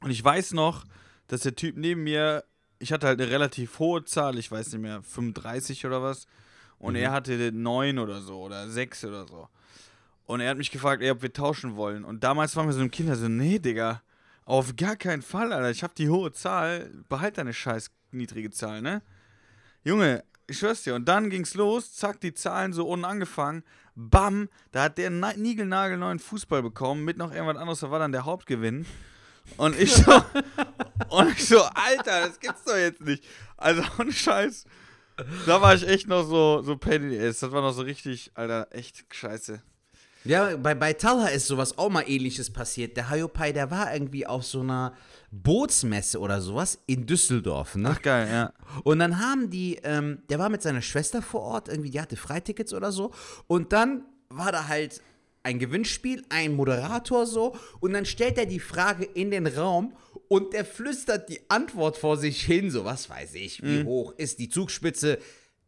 Und ich weiß noch, dass der Typ neben mir, ich hatte halt eine relativ hohe Zahl, ich weiß nicht mehr, 35 oder was. Und er hatte 9 oder so oder 6 oder so. Und er hat mich gefragt, ey, ob wir tauschen wollen. Und damals waren wir so im Kinder so, nee, Digga, auf gar keinen Fall, Alter. Ich hab die hohe Zahl, behalt deine scheiß niedrige Zahl, ne? Junge, ich schwör's dir. Und dann ging's los, zack, die Zahlen so unten angefangen. Bam, da hat der na- niegelnagelneuen Fußball bekommen, mit noch irgendwas anderes, da war dann der Hauptgewinn. Und ich so, und ich so, Alter, das gibt's doch jetzt nicht. Also, ohne Scheiß. Da war ich echt noch so, so Pain in the ass. Das war noch so richtig, Alter, echt scheiße. Ja, bei, bei Talha ist sowas auch mal ähnliches passiert. Der Hayopai, der war irgendwie auf so einer Bootsmesse oder sowas in Düsseldorf, ne? Ach, geil, ja. Und dann haben die, ähm, der war mit seiner Schwester vor Ort, irgendwie, die hatte Freitickets oder so. Und dann war da halt ein Gewinnspiel, ein Moderator so. Und dann stellt er die Frage in den Raum und der flüstert die Antwort vor sich hin, so, was weiß ich, wie hoch ist die Zugspitze?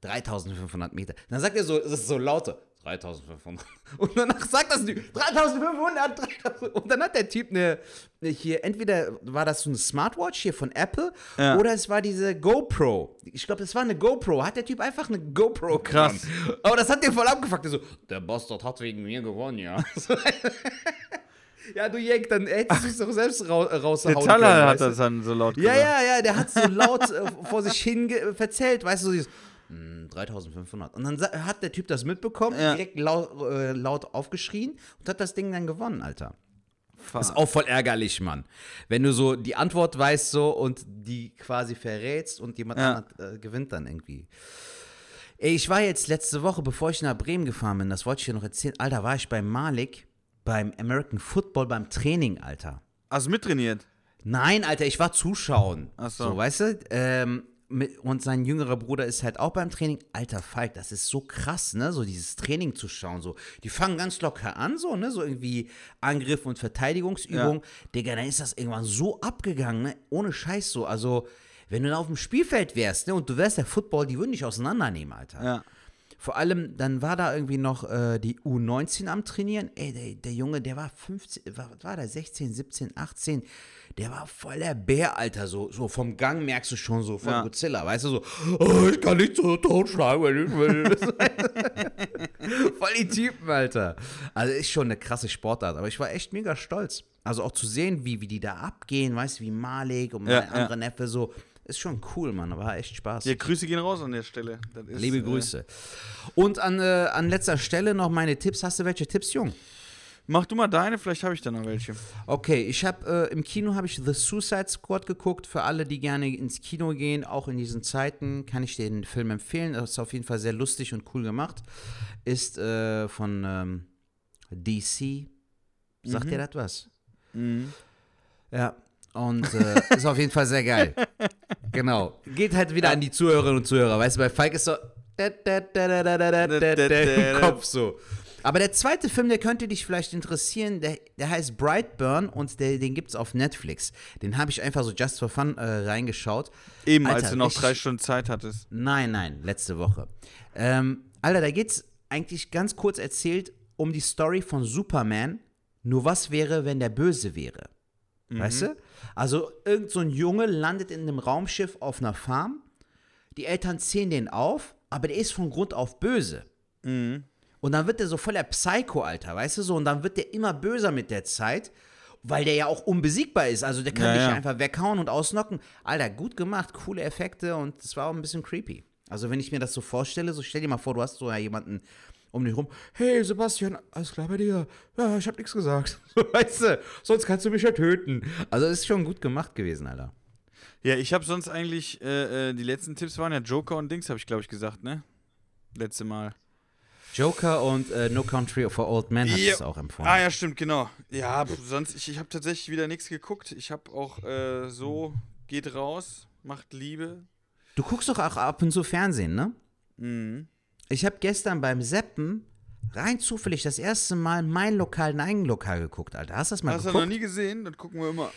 3500 Meter. Dann sagt er so, das ist so lauter. 3500. Und danach sagt das Typ, 3500, 3000. Und dann hat der Typ eine, hier, entweder war das so eine Smartwatch hier von Apple Ja. oder es war diese GoPro. Ich glaube, das war eine GoPro. Hat der Typ einfach eine GoPro Krass. genommen. Aber das hat den voll abgefuckt. Der so, der Bastard hat wegen mir gewonnen, ja. Ja, du Jenk, dann hättest du es doch selbst ra Der rausgehauen Taller können, hat weißt du? das dann so laut Ja, gesagt. ja, ja, der hat so laut äh, vor sich hin verzählt, weißt du, so dieses, "Hm, 3500. Und dann hat der Typ das mitbekommen, Ja. direkt laut, äh, laut aufgeschrien und hat das Ding dann gewonnen, Alter. Fuck. Ist auch voll ärgerlich, Mann. Wenn du so die Antwort weißt so und die quasi verrätst und jemand Ja. anderes äh, gewinnt dann irgendwie. Ey, ich war jetzt letzte Woche, bevor ich nach Bremen gefahren bin, das wollte ich dir noch erzählen, Alter, war ich bei Malik beim American Football beim Training, Alter. Hast du mittrainiert? Nein, Alter, ich war zuschauen. Ach so. So, weißt du? Ähm, und sein jüngerer Bruder ist halt auch beim Training. Alter Falk, das ist so krass, ne? So dieses Training zu schauen. So, die fangen ganz locker an, so, ne? So irgendwie Angriff und Verteidigungsübung. Digga, dann ist das irgendwann so abgegangen, ne? Ohne Scheiß so. Also, wenn du da auf dem Spielfeld wärst, ne? Und du wärst der Football, die würden dich auseinandernehmen, Alter. Ja. Vor allem, dann war da irgendwie noch äh, die U19 am Trainieren. Ey, der, der Junge, der war 15, war, was war der 16, 17, 18. Der war voll der Bär, Alter. So, so vom Gang merkst du schon so von Ja. Godzilla, weißt du, so, oh, ich kann nicht so totschlagen, wenn ich will. voll die Typen, Alter. Also ist schon eine krasse Sportart, aber ich war echt mega stolz. Also auch zu sehen, wie, wie die da abgehen, weißt du, wie Malik und mein Ja, ja. anderer Neffe so. Ist schon cool, Mann. War echt Spaß. Ja, Grüße gehen raus an der Stelle. Ist, Liebe äh, Grüße. Und an, äh, an letzter Stelle noch meine Tipps. Hast du welche Tipps, Jung? Mach du mal deine, vielleicht habe ich da noch welche. Okay, ich habe äh, im Kino habe ich The Suicide Squad geguckt. Für alle, die gerne ins Kino gehen, auch in diesen Zeiten, kann ich den Film empfehlen. Das ist auf jeden Fall sehr lustig und cool gemacht. Ist äh, von ähm, DC Sagt dir das was? Mhm. Ja. Und äh, ist auf jeden Fall sehr geil. Genau. Geht halt wieder an die Zuhörerinnen und Zuhörer. Weißt du, bei Falk ist so Kopf so. Aber der zweite Film, der könnte dich vielleicht interessieren, der, der heißt Brightburn und der, den gibt's auf Netflix. Den habe ich einfach so just for fun äh, reingeschaut. Eben, Alter, als du noch richtig- drei Stunden Zeit hattest. Nein, nein, letzte Woche. Ähm, Alter, da geht's eigentlich ganz kurz erzählt um die Story von Superman. Nur was wäre, wenn der böse wäre? Weißt du? Also, irgend so ein Junge landet in einem Raumschiff auf einer Farm. Die Eltern ziehen den auf, aber der ist von Grund auf böse. Mhm. Und dann wird der so voller Psycho, Alter, weißt du so? Und dann wird der immer böser mit der Zeit, weil der ja auch unbesiegbar ist. Also der kann Ja, dich ja. einfach weghauen und ausnocken. Alter, gut gemacht, coole Effekte und es war auch ein bisschen creepy. Also wenn ich mir das so vorstelle, so stell dir mal vor, du hast so ja jemanden um dich rum. Hey Sebastian, alles klar bei dir? Ja, ich hab nichts gesagt. Weißt du, sonst kannst du mich ja töten. Also ist schon gut gemacht gewesen, Alter. Ja, ich habe sonst eigentlich, äh, äh, die letzten Tipps waren ja Joker und Dings, habe ich glaube ich gesagt, ne? Letzte Mal. Joker und äh, No Country for Old Men hat Ja. es auch empfohlen. Ah ja, stimmt, genau. Ja, sonst, ich, ich habe tatsächlich wieder nichts geguckt. Ich habe auch äh, so, geht raus, macht Liebe. Du guckst doch auch ab und zu Fernsehen, ne? Mhm. Ich habe gestern beim Seppen rein zufällig das erste Mal mein Lokal, dein Lokal geguckt, Alter. Hast du das mal Hast du noch geguckt? nie gesehen? Dann gucken wir immer.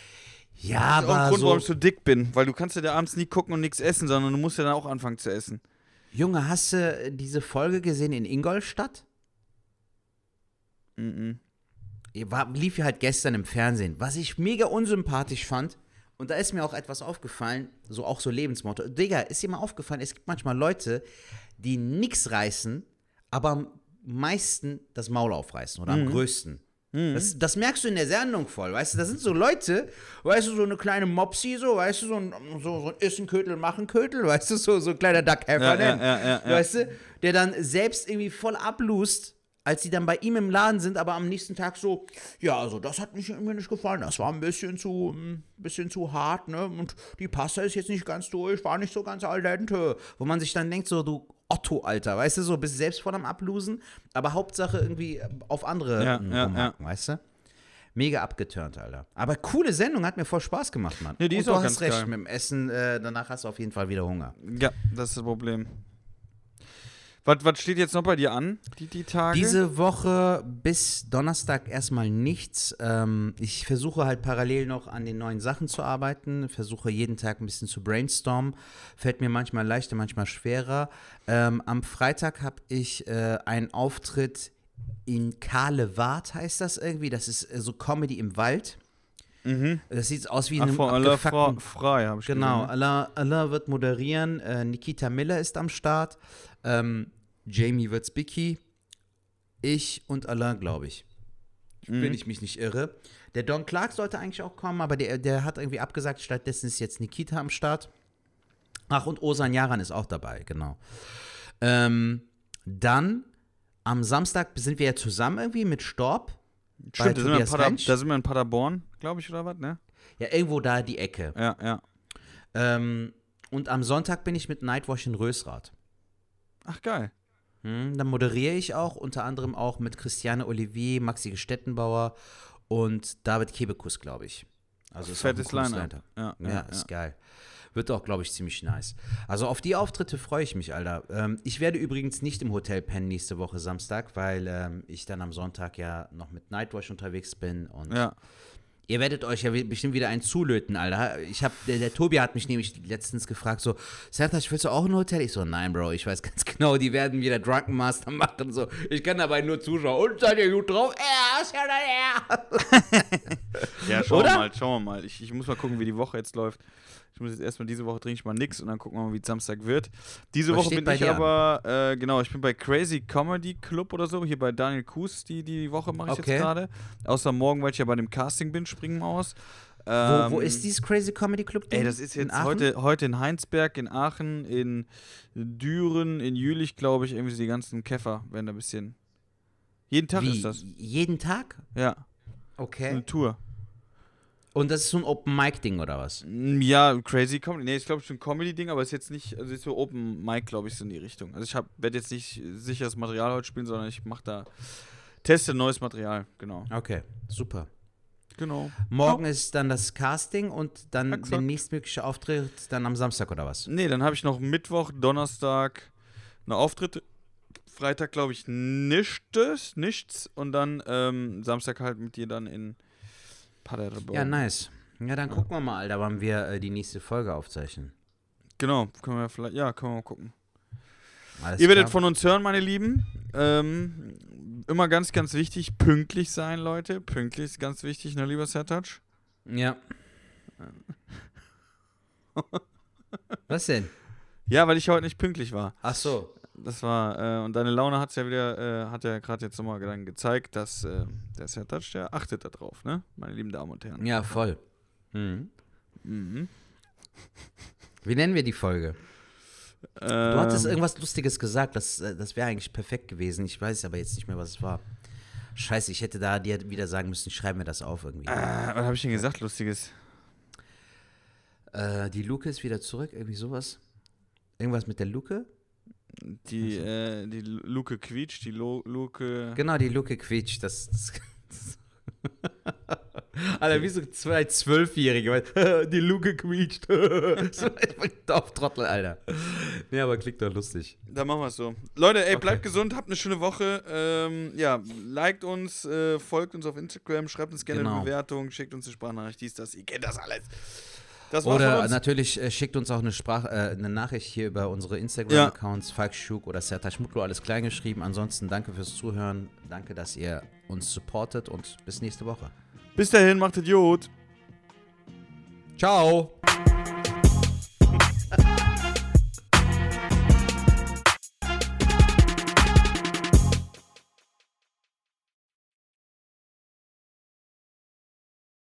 ja, Das ist auch ein aber Grund, warum ich so, so dick bin, weil du kannst ja da abends nie gucken und nichts essen, sondern du musst ja dann auch anfangen zu essen. Junge, hast du diese Folge gesehen in Ingolstadt? Mhm. War, lief ja halt gestern im Fernsehen, was ich mega unsympathisch fand. Und da ist mir auch etwas aufgefallen, so auch so Lebensmotto. Digga, ist dir mal aufgefallen, es gibt manchmal Leute, die nix reißen, aber am meisten das Maul aufreißen oder am größten. Das, das merkst du in der Sendung voll, weißt du, das sind so Leute, weißt du, so eine kleine Mopsi, so, weißt du, so ein, so, so ein Issenkötel, Machenkötel, weißt du, so, so ein kleiner ja, ne? ja, ja, ja. weißt du, der dann selbst irgendwie voll ablust, als sie dann bei ihm im Laden sind, aber am nächsten Tag so, ja, also das hat mich mir nicht gefallen, das war ein bisschen zu, ein bisschen zu hart, ne, und die Pasta ist jetzt nicht ganz durch, war nicht so ganz al dente, wo man sich dann denkt, so, du Otto, Alter, weißt du, so, bist selbst voll am Ablosen, aber Hauptsache irgendwie auf andere Ja, ja, rumhacken, weißt du? Mega abgeturnt, Alter. Aber coole Sendung, hat mir voll Spaß gemacht, Mann. Ja, die Und ist du auch hast ganz recht, geil. mit dem Essen, äh, danach hast du auf jeden Fall wieder Hunger. Ja, das ist das Problem. Was, was steht jetzt noch bei dir an, die, die Tage? Diese Woche bis Donnerstag erstmal nichts. Ähm, ich versuche halt parallel noch an den neuen Sachen zu arbeiten, versuche jeden Tag ein bisschen zu brainstormen. Fällt mir manchmal leichter, manchmal schwerer. Ähm, am Freitag habe ich äh, einen Auftritt in Karlewart, heißt das irgendwie. Das ist äh, so Comedy im Wald. Das sieht aus wie in Mhm. Ach, einem von Allah Fra frei, habe ich Genau, gesehen. Allah, Allah wird moderieren, äh, Nikita Miller ist am Start, ähm, Jamie wird Spicky, ich und Allah, glaube ich. Mhm. Wenn ich mich nicht irre. Der Don Clark sollte eigentlich auch kommen, aber der, der hat irgendwie abgesagt, stattdessen ist jetzt Nikita am Start. Ach, und Osan Yaran ist auch dabei, genau. Ähm, dann am Samstag sind wir ja zusammen irgendwie mit Storb. Stimmt, da sind, da sind wir in Paderborn, glaube ich, oder was, ne? Ja, irgendwo da die Ecke. Ja, ja. Ähm, und am Sonntag bin ich mit Nightwash in Rösrath. Ach, geil. Hm, dann moderiere ich auch, unter anderem auch mit Christiane Olivier, Maxi Gestettenbauer und David Kebekus, glaube ich. Also ist Fettes Line-Up. Ja, Ja, ja, ist geil. Wird auch, glaube ich, ziemlich nice. Also auf die Auftritte freue ich mich, Alter. Ähm, ich werde übrigens nicht im Hotel pennen nächste Woche Samstag, weil ähm, ich dann am Sonntag ja noch mit Nightwash unterwegs bin und ja. Ihr werdet euch ja bestimmt wieder einen zulöten, Alter. Ich hab, der, der Tobi hat mich nämlich letztens gefragt, so, Sertac, willst du auch ein Hotel? Ich so, nein, Bro, ich weiß ganz genau, die werden wieder Drunken Master machen, so. Ich kann dabei nur zuschauen. Und seid ihr gut drauf? Ja, ist ja ja. Schauen wir mal, schauen wir mal. Ich, ich muss mal gucken, wie die Woche jetzt läuft. Ich muss jetzt erstmal diese Woche trinke ich mal nix und dann gucken wir mal, wie es Samstag wird. Diese Was Woche bin ich aber, äh, genau, ich bin bei Crazy Comedy Club oder so, hier bei Daniel Kuhs, die, die Woche mache ich Okay. jetzt gerade. Außer morgen, weil ich ja bei dem Casting bin, springen wir aus. Wo, Ähm, wo ist dieses Crazy Comedy Club? Ey, das ist In jetzt Aachen? heute, heute in Heinsberg, in Aachen, in Düren, in Jülich, glaube ich, irgendwie so die ganzen Käfer werden da ein bisschen. Jeden Tag Wie? ist das. Jeden Tag? Ja, Okay. eine Tour. Und das ist so ein Open-Mic-Ding oder was? Ja, Crazy Comedy. Nee, ich glaube schon ein Comedy-Ding, aber ist jetzt nicht, also ist so Open Mic, glaube ich, so in die Richtung. Also ich werde jetzt nicht sicheres Material heute spielen, sondern ich mache da Teste neues Material, genau. Okay, super. Genau. Morgen ist dann das Casting und dann der Exakt. nächstmögliche Auftritt dann am Samstag oder was? Nee, dann habe ich noch Mittwoch, Donnerstag eine Auftritte. Freitag, glaube ich, nichts, nichts. Und dann ähm, Samstag halt mit dir dann in Paderborn. Ja, nice. Ja, dann gucken wir mal, Alter, wann wir äh, die nächste Folge aufzeichnen. Genau, können wir vielleicht, ja, können wir mal gucken. Alles Ihr werdet klar? von uns hören, meine Lieben. Ähm, immer ganz, ganz wichtig, pünktlich sein, Leute. Pünktlich ist ganz wichtig, ne, lieber Sertac? Ja. was denn? Ja, weil ich heute nicht pünktlich war. Ach so. Das war, äh, und deine Laune hat's ja wieder, äh, hat ja gerade jetzt nochmal dann gezeigt, dass äh, der Sertac, der achtet da drauf, ne? Meine lieben Damen und Herren. Ja, voll. Mhm. Mhm. Wie nennen wir die Folge? Ähm, Du hattest irgendwas Lustiges gesagt, das, äh, das wäre eigentlich perfekt gewesen. Ich weiß aber jetzt nicht mehr, was es war. Scheiße, ich hätte da dir wieder sagen müssen, schreib mir das auf irgendwie. äh, was habe ich denn gesagt, Lustiges? Äh, die Luke ist wieder zurück, irgendwie sowas. Irgendwas mit der Luke? Die, äh, die Luke quietscht, die Lo Luke. Genau, die Luke quietscht. Das, das Alter, wie so zwei Zwölfjährige. weil, Die Luke quietscht. so ein Dorftrottel, Alter. Nee, aber klingt doch lustig. Dann machen wir es so. Leute, ey, Okay. bleibt gesund, habt eine schöne Woche. Ähm, ja, liked uns, äh, folgt uns auf Instagram, schreibt uns gerne Genau. eine Bewertung, schickt uns eine Sprachnachricht, dies, das, ihr kennt das alles. Oder natürlich äh, schickt uns auch eine, Sprach, äh, eine Nachricht hier über unsere Instagram-Accounts, Falk Schuk oder Sertac Mutlu, alles klein geschrieben. Ansonsten danke fürs Zuhören. Danke, dass ihr uns supportet und bis nächste Woche. Bis dahin, macht Idiot. Ciao!